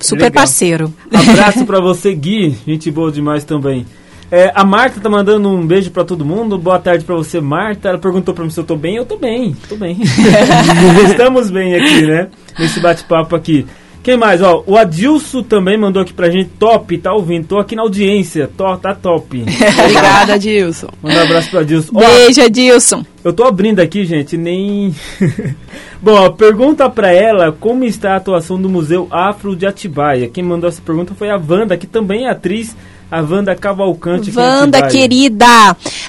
Super Legal. parceiro. Abraço para você, Gui. Gente boa demais também. É, a Marta tá mandando um beijo para todo mundo. Boa tarde para você, Marta. Ela perguntou para mim se eu tô bem. Eu tô bem, tô bem. Estamos bem aqui, né? Nesse bate-papo aqui. Quem mais? Ó, o Adilson também mandou aqui pra gente. Top, tá ouvindo? Tô aqui na audiência. Tô, tá top. Obrigada, Adilson. Manda um abraço pro Adilson. Beijo, Adilson. Eu tô abrindo aqui, gente, nem. Bom, ó, pergunta pra ela como está a atuação do Museu Afro de Atibaia. Quem mandou essa pergunta foi a Wanda, que também é atriz a Wanda Cavalcante. Wanda, querida!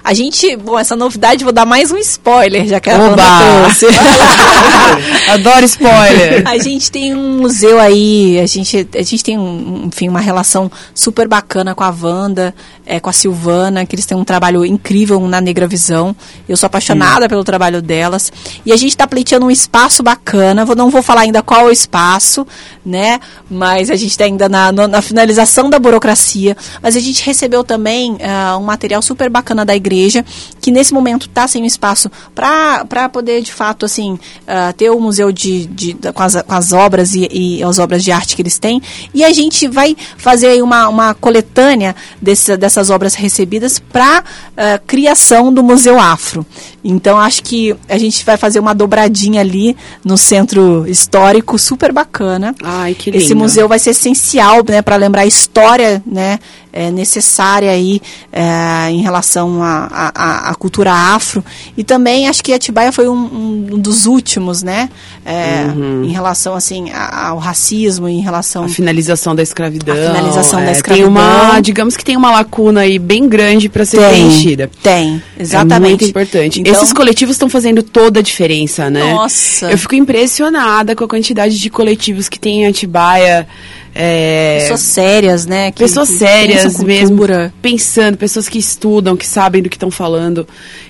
A gente, bom, essa novidade, vou dar mais um spoiler, já que a Oba. Wanda trouxe. Adoro spoiler! A gente tem um museu aí, a gente, a gente tem, um, enfim, uma relação super bacana com a Wanda, é, com a Silvana, que eles têm um trabalho incrível na Negra Visão. Eu sou apaixonada pelo trabalho delas. E a gente está pleiteando um espaço bacana, vou, não vou falar ainda qual é o espaço, né? Mas a gente está ainda na, na finalização da burocracia. Mas a gente recebeu também uh, um material super bacana da igreja, que nesse momento está sem um espaço para poder, de fato, assim, uh, ter o museu de, de, de com, as, com, as, obras e, e, as obras de arte que eles têm. E a gente vai fazer aí uma, uma coletânea desse, dessas obras recebidas para uh, ah, criação do Museu Afro. Então, acho que a gente vai fazer uma dobradinha ali no centro histórico, super bacana. Ai, que lindo. Esse museu vai ser essencial né, para lembrar a história né, é, necessária aí é, em relação à cultura afro. E também acho que Atibaia foi um, um dos últimos, né? É, uhum. Em relação assim ao racismo, em relação a finalização da escravidão. A finalização da escravidão. Tem uma, digamos que tem uma lacuna aí bem grande para ser tem, preenchida. Tem, exatamente. É muito importante. Então, Esses coletivos estão fazendo toda a diferença, né? Nossa. Eu fico impressionada com a quantidade de coletivos que tem em Atibaia. É, pessoas sérias, né? Que, pessoas que sérias mesmo, pensando, pessoas que estudam, que sabem do que estão falando.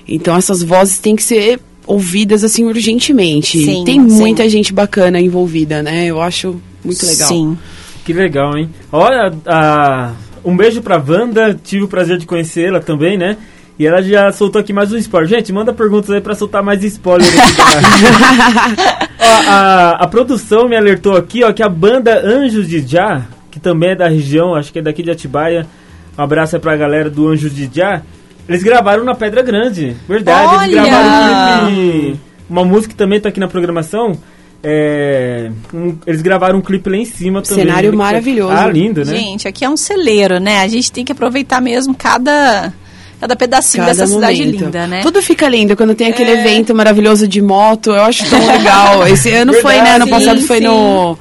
Então essas vozes têm que ser ouvidas assim urgentemente. Sim, Tem sim. muita gente bacana envolvida, né? Eu acho muito legal. Sim. Que legal, hein? Olha, a- um beijo pra Wanda, tive o prazer de conhecê-la também, né? E ela já soltou aqui mais um spoiler. Gente, manda perguntas aí pra soltar mais spoiler. aqui pra- Ó, a, a produção me alertou aqui, ó, que a banda Anjos de Já, que também é da região, acho que é daqui de Atibaia, um abraço aí pra galera do Anjos de Já, eles gravaram na Pedra Grande. Verdade, eles Olha! gravaram um clipe, uma música que também tá aqui na programação. é, um- eles gravaram um clipe lá em cima também. Cenário é- maravilhoso. Ah, lindo, né? Gente, aqui é um celeiro, né? A gente tem que aproveitar mesmo cada, cada pedacinho Cada dessa cidade momento. linda, né? Tudo fica lindo quando tem aquele É. evento maravilhoso de moto. Eu acho tão legal. Esse ano foi, né? Ano Verdade, passado sim, foi sim. no.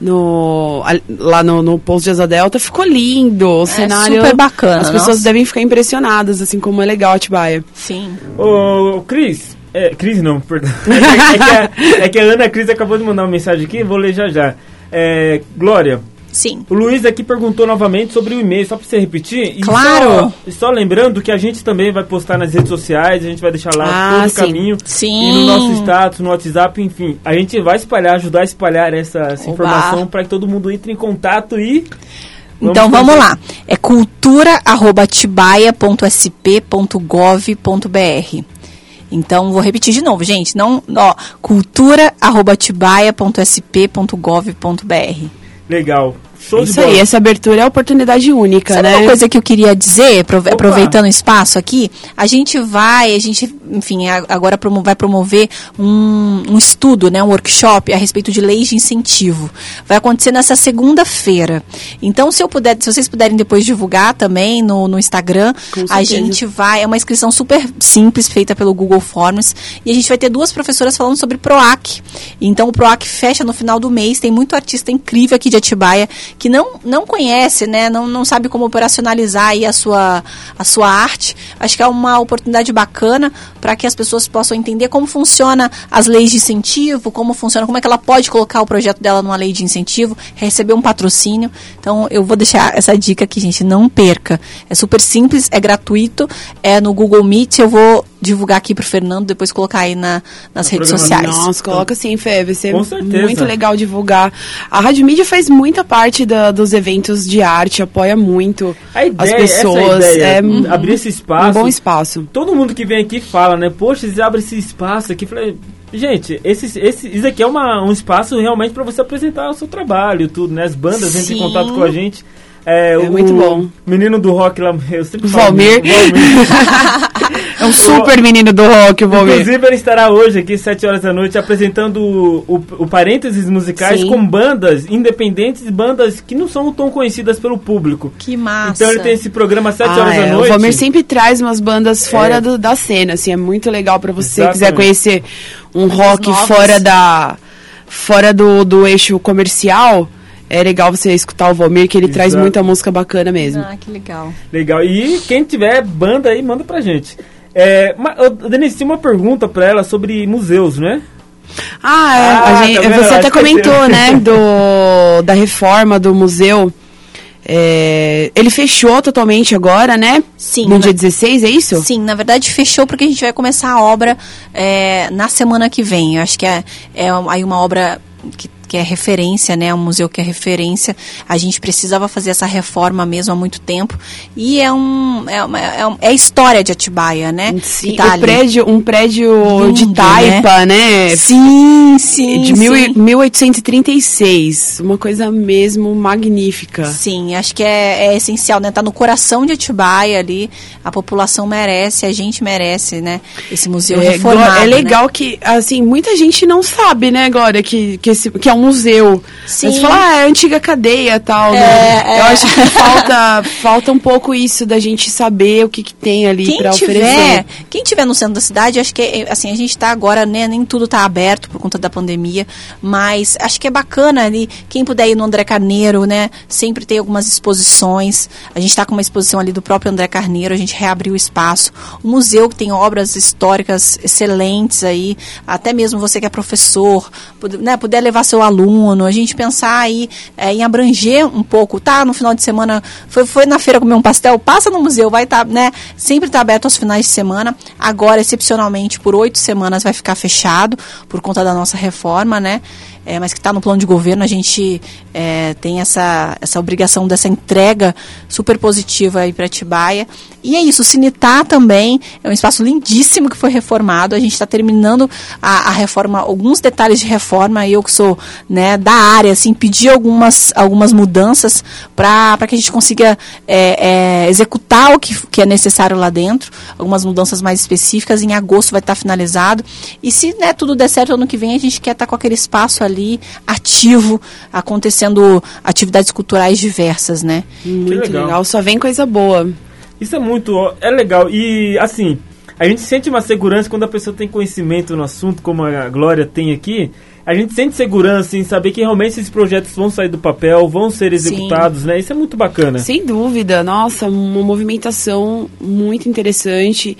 No, lá no, no Posto de Asa Delta ficou lindo o cenário. É super bacana, As pessoas nossa. devem ficar impressionadas, assim como é legal Atibaia. Sim. Ô, Cris. É, Cris não, perdão. É que, é que a, é que a Ana Cris acabou de mandar uma mensagem aqui, vou ler já já. É, Glória, Sim. o Luiz aqui perguntou novamente sobre o e-mail, só pra você repetir. E Claro. Só, só lembrando que a gente também vai postar nas redes sociais, a gente vai deixar lá Ah, todo o sim. caminho. Sim. E no nosso status, no WhatsApp, enfim. A gente vai espalhar, ajudar a espalhar essa, essa informação para que todo mundo entre em contato e. Então vamos lá. É cultura@tibaia.sp.gov.br. Então vou repetir de novo, gente. Não, ó, cultura@tibaia.sp.gov.br. Legal. Show de Isso bola. aí, essa abertura é oportunidade única, Sabe né? uma coisa que eu queria dizer, aproveitando o espaço aqui? A gente vai, a gente, enfim, agora promo- vai promover um, um estudo, né, um workshop a respeito de leis de incentivo. Vai acontecer nessa segunda-feira. Então, se eu puder, se vocês puderem depois divulgar também no, no Instagram, a gente vai, é uma inscrição super simples, feita pelo Google Forms, e a gente vai ter duas professoras falando sobre PROAC. Então, o PROAC fecha no final do mês, tem muito artista incrível aqui de Atibaia que não, não conhece, né, não, não sabe como operacionalizar aí a sua, a sua arte. Acho que é uma oportunidade bacana para que as pessoas possam entender como funciona as leis de incentivo, como funciona, como é que ela pode colocar o projeto dela numa lei de incentivo, receber um patrocínio. Então, eu vou deixar essa dica aqui, gente, não perca. É super simples, é gratuito, é no Google Meet, eu vou divulgar aqui pro Fernando, depois colocar aí na, nas redes sociais. Nossa, coloca sim, Fê. Vai ser muito legal divulgar. A Rádio Mídia faz muita parte da- dos eventos de arte, apoia muito A ideia, as pessoas. essa ideia, é abrir esse espaço. um bom espaço. Todo mundo que vem aqui fala, né? Poxa, eles abrem esse espaço aqui. Falei, gente, esse, esse, isso aqui é uma, um espaço realmente para você apresentar o seu trabalho, tudo, né? As bandas entram em Sim. contato com a gente. É, o muito bom. menino do rock lá, eu sempre falo. Valmir. É um super menino do rock, o Valmir. Inclusive, ele estará hoje aqui, 7 horas da noite, apresentando o, o, o parênteses musicais Sim. com bandas independentes e bandas que não são tão conhecidas pelo público. Que massa. Então ele tem esse programa às 7 Ah, horas é, da noite. O Valmir sempre traz umas bandas fora É. do- da cena, assim, é muito legal pra você Exatamente. quiser conhecer um rock fora da fora do, do eixo comercial. É legal você escutar o Valmir, que ele traz Exato. muita música bacana mesmo. Ah, que legal. Legal. E quem tiver banda aí, manda pra gente. É, mas, Denise, tinha uma pergunta pra ela sobre museus, né? Ah, é. Ah, a gente- tá você até comentou, né, do, da reforma do museu. É, ele fechou totalmente agora, né? Sim, No né? dia 16, é isso? Sim, na verdade fechou porque a gente vai começar a obra é, na semana que vem. Eu acho que é, é aí uma obra que, que é referência, né? Um museu que é referência. A gente precisava fazer essa reforma mesmo há muito tempo. E é um é, uma, é, um- é a história de Atibaia, né? Sim, tá ali. prédio, um prédio de Lindo, taipa, né? Sim, sim. de mil e- sim. 1836. Uma coisa mesmo magnífica. Sim, acho que é, é essencial, né? Tá no coração de Atibaia ali. A população merece, a gente merece, né? Esse museu É, reformado. É né? legal que, assim, muita gente não sabe, né, Glória, que, que, esse, que é um museu. Sim. Mas fala, ah, é antiga cadeia e tal, né? É, é. Eu acho que falta, falta um pouco isso da gente saber o que, que tem ali tiver, oferecer. quem tiver no centro da cidade, acho que é, assim, a gente tá agora, né, nem tudo tá aberto por conta da pandemia, mas acho que é bacana ali, quem puder ir no André Carneiro, né, sempre tem algumas exposições. A gente tá com uma exposição ali do próprio André Carneiro, a gente reabriu o espaço. O museu que tem obras históricas excelentes aí, até mesmo você que é professor, né, puder levar seu aluno aluno, a gente pensar aí é, em abranger um pouco, tá? No final de semana, foi, foi na feira comer um pastel, passa no museu, vai estar, tá, né? Sempre está aberto aos finais de semana. Agora, excepcionalmente, por oito semanas vai ficar fechado por conta da nossa reforma, né? É, mas que está no plano de governo, a gente é, tem essa, essa obrigação dessa entrega super positiva aí para Atibaia. E é isso, o Cinitá também é um espaço lindíssimo que foi reformado. A gente está terminando a, a, reforma, alguns detalhes de reforma. Eu que sou né, da área, assim, pedi algumas, algumas mudanças para que a gente consiga é, é, executar o que, que é necessário lá dentro. Algumas mudanças mais específicas. Em agosto vai estar tá finalizado. E se né, tudo der certo ano que vem, a gente quer estar tá com aquele espaço ali ali ativo, acontecendo atividades culturais diversas, né? Muito legal. legal. só vem coisa boa. Isso é muito, é legal. E assim, a gente sente uma segurança quando a pessoa tem conhecimento no assunto, como a Glória tem aqui. A gente sente segurança em saber que realmente esses projetos vão sair do papel, vão ser executados, Sim. né? Isso é muito bacana. Sem dúvida, nossa, uma movimentação muito interessante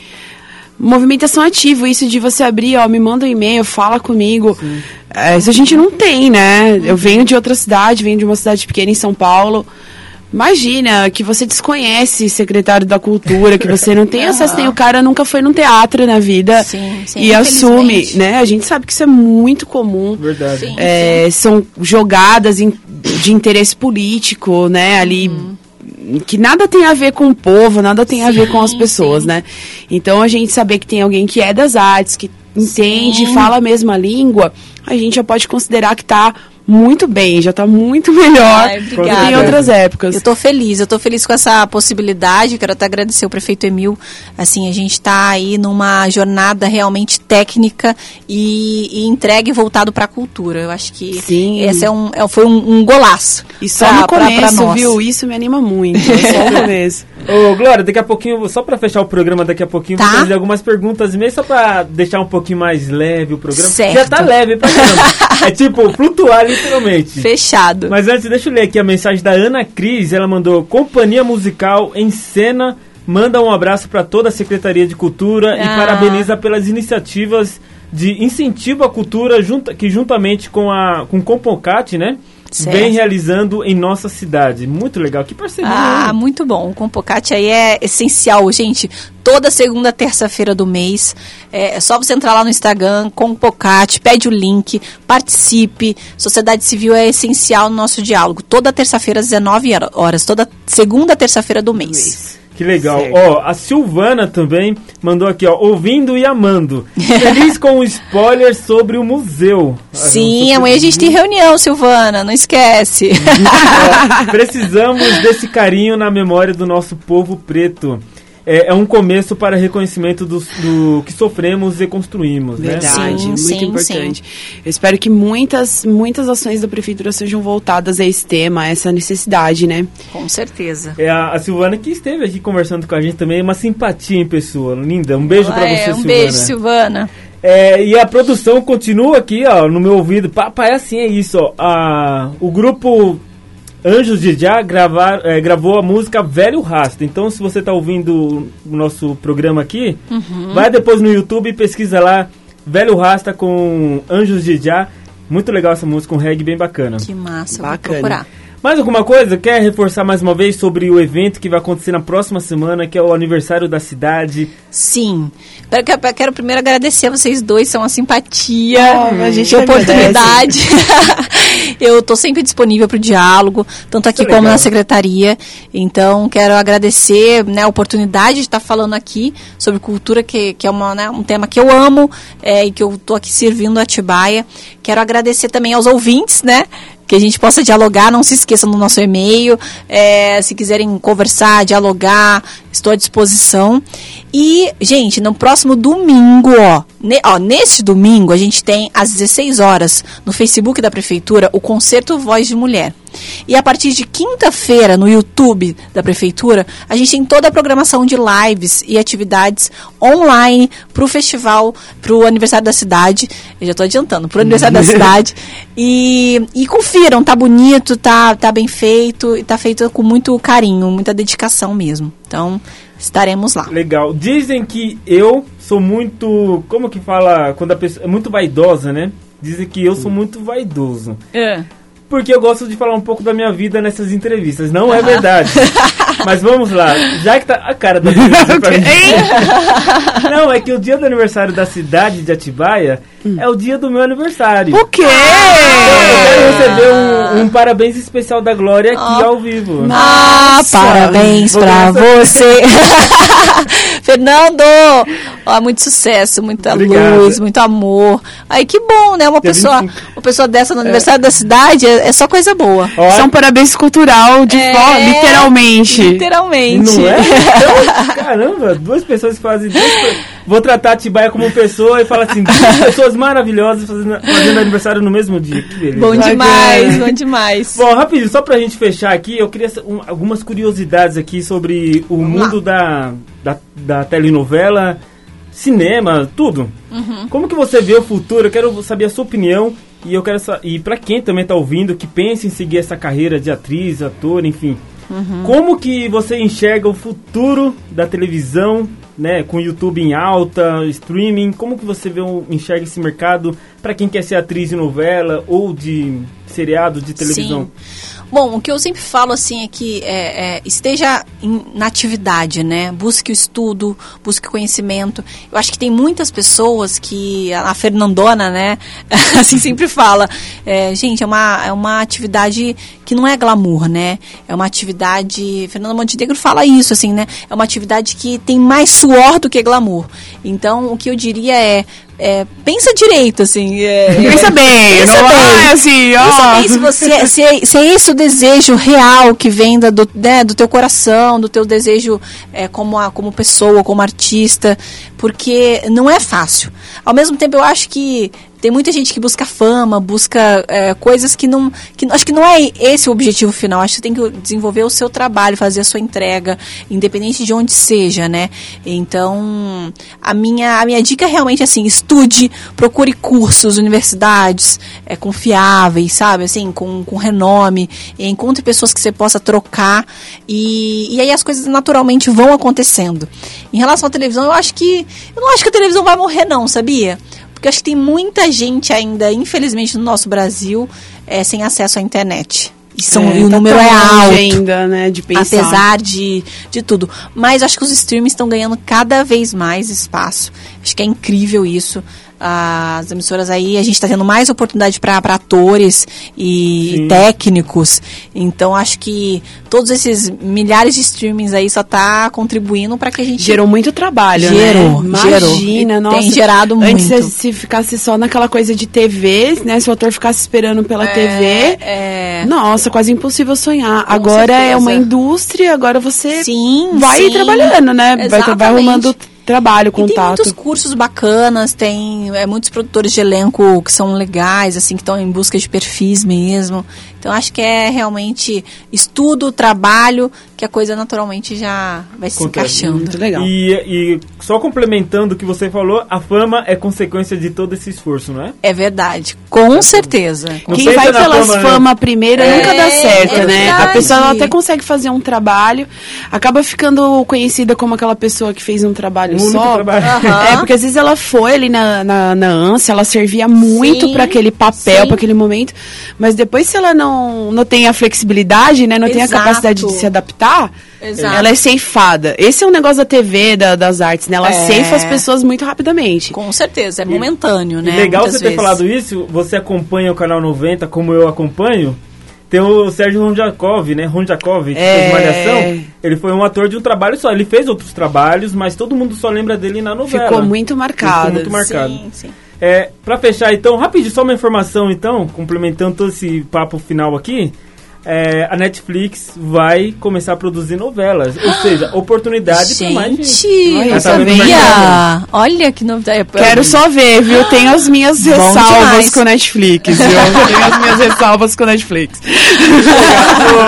movimentação ativa, isso de você abrir, ó, me manda um e-mail, fala comigo. É, isso a gente não tem, né? Eu venho de outra cidade, venho de uma cidade pequena em São Paulo. Imagina que você desconhece secretário da cultura, que você não tem acesso, tem o cara nunca foi num teatro na vida sim, sim, e assume, né? A gente sabe que isso é muito comum. Verdade. Sim, é, são jogadas de interesse político, né? Ali hum que nada tem a ver com o povo, nada tem sim, a ver com as pessoas, sim. né? Então a gente saber que tem alguém que é das artes, que entende, sim. fala a mesma língua, a gente já pode considerar que está muito bem, já está muito melhor do que em outras épocas. Eu estou feliz, eu estou feliz com essa possibilidade, quero até agradecer o prefeito Emil, assim, a gente está aí numa jornada realmente técnica e, e entregue voltado para a cultura, eu acho que Sim. esse é um, é, foi um, um, golaço. E só pra, no começo, pra, pra viu, isso me anima muito, só no começo. Ô, Glória, daqui a pouquinho, só para fechar o programa, daqui a pouquinho, tá. vou fazer algumas perguntas mesmo, só para deixar um pouquinho mais leve o programa. Certo. Já tá leve pra caramba. é tipo, flutuar literalmente. Fechado. Mas antes, deixa eu ler aqui a mensagem da Ana Cris. Ela mandou: Companhia Musical em Cena manda um abraço para toda a Secretaria de Cultura ah. e parabeniza pelas iniciativas de incentivo à cultura junta, que juntamente com a com o Compocat, né? Certo. vem realizando em nossa cidade. Muito legal. Que parceria. Ah, muito bom. O Compocate aí é essencial, gente. Toda segunda, terça-feira do mês. É, é só você entrar lá no Instagram, Compocate, pede o link, participe. Sociedade civil é essencial no nosso diálogo. Toda terça-feira às 19 horas. Toda segunda, terça-feira do mês. mês. Que legal. Ó, a Silvana também mandou aqui, ó, ouvindo e amando. Feliz com o spoiler sobre o museu. Sim, amanhã a gente tem reunião, Silvana, não esquece. precisamos desse carinho na memória do nosso povo preto é, é um começo para reconhecimento do, do, que sofremos e construímos. Né? Verdade, sim, muito sim, importante. Sim. Eu espero que muitas, muitas ações da prefeitura sejam voltadas a esse tema, a essa necessidade, né? Com certeza. É a, a Silvana que esteve aqui conversando com a gente também, é uma simpatia em pessoa, linda. Um beijo para é, você, um Silvana. Um beijo, Silvana. É, e a produção continua aqui, ó, no meu ouvido. Papai, é assim, é isso, ó. A, o grupo Anjos de Já gravar, é, gravou a música Velho Rastro. Então, se você está ouvindo o nosso programa aqui, uhum. vai depois no YouTube e pesquisa lá Velho Rasta com Anjos de Já. Muito legal essa música, um reggae bem bacana. Que massa, bacana. vou procurar. Mais alguma coisa? Quer reforçar mais uma vez sobre o evento que vai acontecer na próxima semana, que é o aniversário da cidade? Sim. Quero, quero primeiro agradecer a vocês dois, são uma simpatia, oh, a gente oportunidade. Eu estou sempre disponível para o diálogo, tanto aqui como na secretaria. Então, quero agradecer né, a oportunidade de estar falando aqui sobre cultura, que, que é uma, né, um tema que eu amo é, e que eu estou aqui servindo a Atibaia. Quero agradecer também aos ouvintes, né? Que a gente possa dialogar. Não se esqueçam do nosso e-mail. É, se quiserem conversar, dialogar, estou à disposição. E, gente, no próximo domingo, ó, ne, ó, neste domingo, a gente tem às 16 horas no Facebook da Prefeitura o Concerto Voz de Mulher. E a partir de quinta-feira, no YouTube da Prefeitura, a gente tem toda a programação de lives e atividades online para o festival, para o aniversário da cidade. Eu já estou adiantando, para o aniversário da cidade. E, e confiram, tá bonito, tá, tá bem feito e tá feito com muito carinho, muita dedicação mesmo. Então, estaremos lá. Legal. Dizem que eu sou muito, como que fala, quando a pessoa é muito vaidosa, né? dizem que eu sou muito vaidoso. É. Porque eu gosto de falar um pouco da minha vida nessas entrevistas. Não é verdade. Mas vamos lá. Já que tá a cara da entrevista pra mim. Não, é que o dia do aniversário da cidade de Atibaia é o dia do meu aniversário. O quê? Eu quero receber um, um parabéns especial da Glória aqui ao vivo. Ah, Nossa. parabéns Vou pra começar- você. Fernando! Ó, muito sucesso, muita Obrigado. luz, muito amor. Aí que bom, né? Uma Dia pessoa, 25. uma pessoa dessa no aniversário da cidade é, é só coisa boa. Ó, Isso é um parabéns cultural, de É, literalmente. Literalmente. Não é? Então, caramba, duas pessoas que fazem. duas Vou tratar a Tibaia como pessoa e falar assim: duas pessoas maravilhosas fazendo, fazendo aniversário no mesmo dia. Que beleza. Bom demais, bom demais. Bom, rapidinho, só pra gente fechar aqui, eu queria um- algumas curiosidades aqui sobre o mundo da, da, da telenovela, cinema, tudo. Uhum. Como que você vê o futuro? Eu quero saber a sua opinião e eu quero e para quem também tá ouvindo que pensa em seguir essa carreira de atriz, ator, enfim. Uhum. Como que você enxerga o futuro da televisão, né, com o YouTube em alta, streaming? Como que você vê enxerga esse mercado para quem quer ser atriz de novela ou de seriado de televisão? Sim. Bom, o que eu sempre falo assim é que é, é, esteja em- na atividade, né? Busque o estudo, busque conhecimento. Eu acho que tem muitas pessoas que a a Fernandona, né? assim sempre fala, é, gente, é uma, é uma atividade que não é glamour, né? É uma atividade. Fernanda Montenegro fala isso, assim, né? É uma atividade que tem mais suor do que glamour. Então, o que eu diria é. é, pensa direito, assim. é- Pensa bem, Pensa não bem. é assim, ó. Pensa bem se, você, se, é- se é esse o desejo real que vem da- do, né, do teu coração, do teu desejo é, como, a, como pessoa, como artista, porque não é fácil. Ao mesmo tempo, eu acho que tem muita gente que busca fama, busca é, coisas que não. Que, acho que não é esse o objetivo final. Acho que tem que desenvolver o seu trabalho, fazer a sua entrega, independente de onde seja, né? Então, a minha, a minha dica é realmente assim: estude, procure cursos, universidades é, confiáveis, sabe? Assim, com, com renome, encontre pessoas que você possa trocar. E, e aí as coisas naturalmente vão acontecendo. Em relação à televisão, eu acho que. Eu não acho que a televisão vai morrer, não, sabia? Porque eu acho que tem muita gente ainda, infelizmente, no nosso Brasil, é, sem acesso à internet. E, são, É, e o tá número é alto. ainda, né, de pensar. Apesar de, de tudo. Mas acho que os streams estão ganhando cada vez mais espaço. Acho que é incrível isso. As emissoras aí, a gente está tendo mais oportunidade para atores e Sim. técnicos. Então acho que todos esses milhares de streamings aí só tá contribuindo para que a gente Gerou muito trabalho, Gerou, né? gerou. Imagina, E nossa. tem gerado Antes muito. se, se ficasse só naquela coisa de TV, né? Se o ator ficasse esperando pela TV. é, Nossa, quase impossível sonhar. agora é certeza. uma indústria, agora você Sim, vai sim. trabalhando, né? Vai, vai arrumando trabalho, E tem contato. muitos cursos bacanas, tem é, muitos produtores de elenco que são legais, assim, que estão em busca de perfis mesmo. Então acho que é realmente estudo, trabalho, que a coisa naturalmente já vai se Acontece. encaixando. Muito legal. E, e só complementando o que você falou, a fama é consequência de todo esse esforço, não é? É verdade, com certeza. Não Quem vai pelas fama, fama, né? primeiro É, nunca dá certo, é né? A pessoa ela até consegue fazer um trabalho, acaba ficando conhecida como aquela pessoa que fez um trabalho único só. trabalho. Aham. É, porque às vezes ela foi ali na, na, na ânsia, ela servia muito para aquele papel, para aquele momento, mas depois se ela não, não tem a flexibilidade, né, não tem a Exato. capacidade de se adaptar, Exato. ela é ceifada. Esse é um negócio da TV, da- das artes, né? Ela É. ceifa as pessoas muito rapidamente. Com certeza, é momentâneo, E né? legal muitas você ter vezes. falado isso, você acompanha o canal 90 como eu acompanho. Tem o Sérgio Ronjakov, né? Ronjakov, que É. fez Malhação. Ele foi um ator de um trabalho só. Ele fez outros trabalhos, mas todo mundo só lembra dele na novela. Ficou muito marcado. Ficou muito marcado. Sim, sim. É, pra fechar então, rapidinho, só uma informação então, complementando todo esse papo final aqui. É, a Netflix vai começar a produzir novelas. Ou seja, oportunidade pra mais gente. Gente, Olha, eu tá vendo? sabia. Olha que novidade. Quero só ver, viu? Tenho as minhas Bom ressalvas demais. com Netflix, viu? Tenho as minhas ressalvas com Netflix.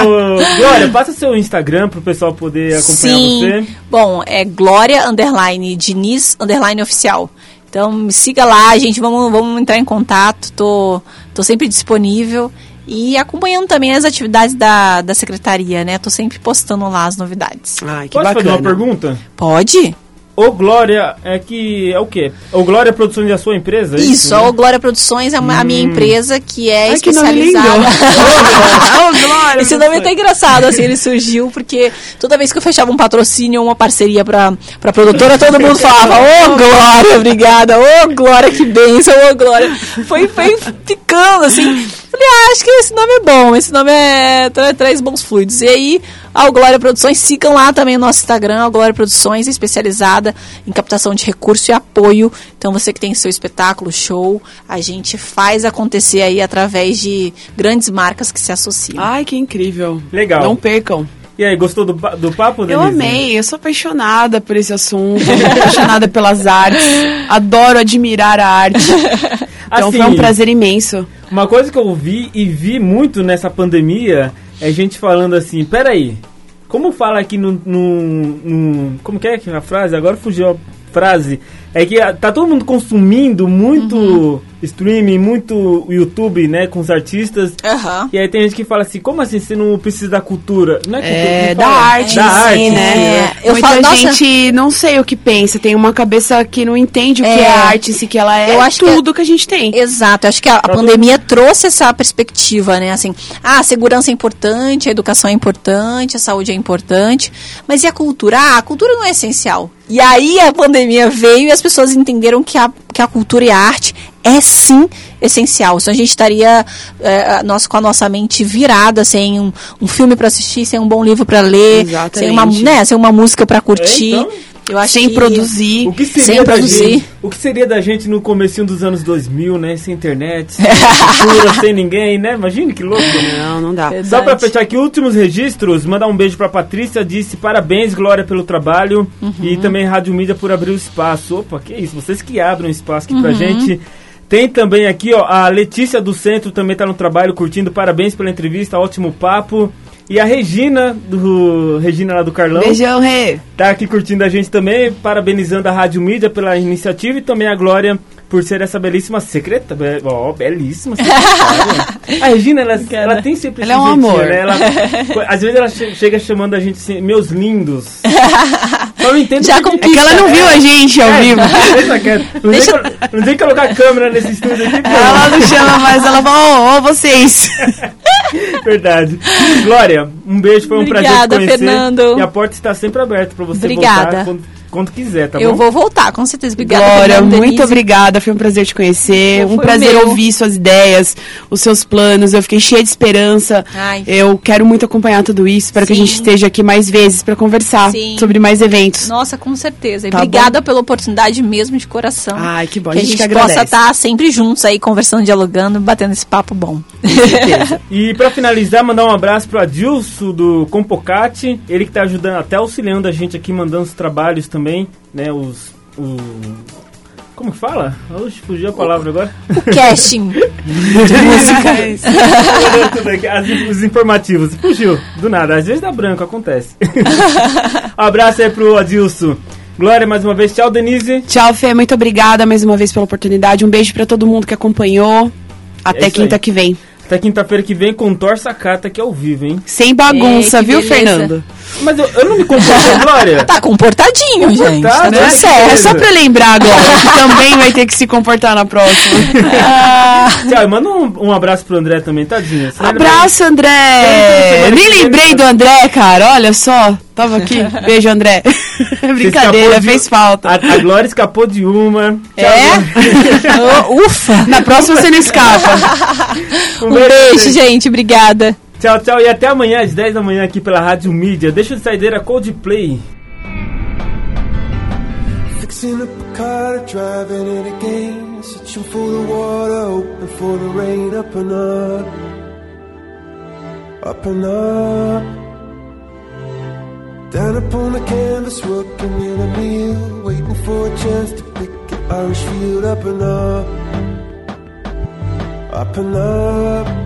Ô, Glória, passa seu Instagram pro pessoal poder acompanhar Sim. você. Bom, é Glória underline Diniz underline oficial. Então me siga lá, gente. Vamos, vamos entrar em contato. Tô, tô sempre disponível. E acompanhando também as atividades da, da secretaria, né? Tô sempre postando lá as novidades. Ai, que Pode fazer bacana. uma pergunta? Pode? O Glória é que é o quê? O Glória Produções é a sua empresa? é Isso, né? a O Glória Produções é uma- a minha empresa que é Ai, que nome especializada. lindo. Ô, Glória, Esse nome é até engraçado, assim, ele surgiu porque toda vez que eu fechava um patrocínio ou uma parceria pra, pra produtora, todo mundo falava, ô Glória, obrigada, ô Glória, que bênção, ô Glória. Foi, foi ficando, assim. Falei, ah, acho que esse nome é bom, esse nome é, tra- traz bons fluidos. E aí, a O Glória Produções, sigam lá também no nosso Instagram, a O Glória Produções, especializada em captação de recurso e apoio. Então, você que tem seu espetáculo, show, a gente faz acontecer aí através de grandes marcas que se associam. Ai, que incrível. Legal. Não percam. E aí, gostou do, do papo, Eu Denise? amei, eu sou apaixonada por esse assunto, apaixonada pelas artes, adoro admirar a arte. Então Assim, foi um prazer imenso. Uma coisa que eu vi e vi muito nessa pandemia é gente falando assim, peraí, como fala aqui no, no, no- Como que é que é a frase? Agora fugiu frase. É que ah, tá todo mundo consumindo muito Uhum. streaming, muito YouTube, né, com os artistas. Aham. E aí tem gente que fala assim, como assim você não precisa da cultura? Não é, cultura, É, da arte, da arte, si, né? É, eu Muita falo, nossa- gente não sei o que pensa, tem uma cabeça que não entende o que É. é a arte si, que ela é Eu acho que tudo que, a gente tem. Exato, eu acho que a, a pandemia trouxe essa perspectiva, né? Assim, ah, a segurança é importante, a educação é importante, a saúde é importante, mas e a cultura? Ah, a cultura não é essencial. E aí a pandemia veio e as pessoas entenderam que a, que a cultura e a arte é sim essencial. Senão a gente estaria é, nós, com a nossa mente virada, sem um, um filme para assistir, sem um bom livro para ler, sem uma, Exatamente. né, sem uma música para curtir. então, eu acho Sem que- produzir. O que seria Sem da produzir. gente? O que seria da gente no comecinho dos anos 2000, né? Sem internet, sem cultura, sem ninguém, né? Imagina que louco, né? Não, não dá. Verdade. Só pra fechar aqui, últimos registros, mandar um beijo pra Patrícia, disse parabéns, Glória, pelo trabalho e também Rádio Mídia por abrir o espaço. Opa, que isso, vocês que abrem o espaço aqui pra gente. Tem também aqui, ó, a Letícia do Centro também tá no trabalho, curtindo, parabéns pela entrevista, ótimo papo. E a Regina, do Regina lá do Carlão, Beijão, Rê. tá aqui curtindo a gente também, parabenizando a Rádio Mídia pela iniciativa e também a Glória por ser essa belíssima secreta, be- ó, belíssima secretária. a Regina, ela, ela tem sempre Ela esse é um jeitinho, amor. Né? Ela, às vezes ela che- chega chamando a gente assim, meus lindos. Só não entendo Já porque- É que ela não viu a gente ao É, vivo. Deixa quieto. Não, Deixa- Tem, que- não tem que colocar a câmera nesse estúdio aqui, pô. Ela não chama mais, ela fala, ô, ô, vocês. Verdade. Glória, um beijo, foi um prazer te Obrigada, conhecer. Fernando. E a porta está sempre aberta pra você Obrigada. voltar quando, quando quiser, tá eu bom? vou voltar, com certeza. Obrigada, Glória, muito Denise. obrigada. Foi um prazer te conhecer. Foi um prazer meu. ouvir suas ideias, os seus planos. Eu fiquei cheia de esperança. Ai. Eu quero muito acompanhar tudo isso. Espero que a Sim. gente esteja aqui mais vezes para conversar Sim. sobre mais eventos. Nossa, com certeza. E Tá obrigada pela oportunidade mesmo de coração. Ai, que bom. Que a gente, que possa agradece. estar sempre juntos aí, conversando, dialogando, batendo esse papo bom. E pra finalizar, mandar um abraço pro Adilson do Compocate, ele que tá ajudando, até auxiliando a gente aqui, mandando os trabalhos também, né, os... o- Como que fala? Oxe, fugiu a palavra agora. O casting. Tudo aqui, as- os informativos. Fugiu, do nada. Às vezes dá branco, acontece. um abraço aí pro Adilson. Glória, mais uma vez. Tchau, Denise. Tchau, Fê. Muito obrigada mais uma vez pela oportunidade. Um beijo para todo mundo que acompanhou. Até É quinta aí. que vem. Até quinta-feira que vem com Torça Cata aqui ao vivo, hein? Sem bagunça, Ei, que viu, beleza. Fernando? Mas eu, eu não me comportei, Glória. Tá comportadinho, gente. Tá Comportado, tudo né? É certo. só pra lembrar agora, que também vai ter que se comportar na próxima. Tchau, e manda um, um abraço pro André também, tadinho. Abraço, André! Nem lembrei do André, cara. Olha só. Tava aqui. Beijo, André. Brincadeira, escapou de- fez falta. A, a Glória escapou de uma. Tchau, É? Ufa! Na próxima você não escapa. Glória. Um beijo, gente. Obrigada. Tchau, tchau. E até amanhã, às 10 da manhã, aqui pela Rádio Mídia. Deixa de saideira Coldplay. Fixing up a car, driving it again. Searching for the water, hoping for the rain. Up and up, up and up. Down upon the canvas, working in a meal. Waiting for a chance to pick an Irish field. Up and up, up and up.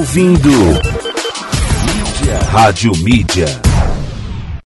ouvindo Mídia. Rádio Mídia.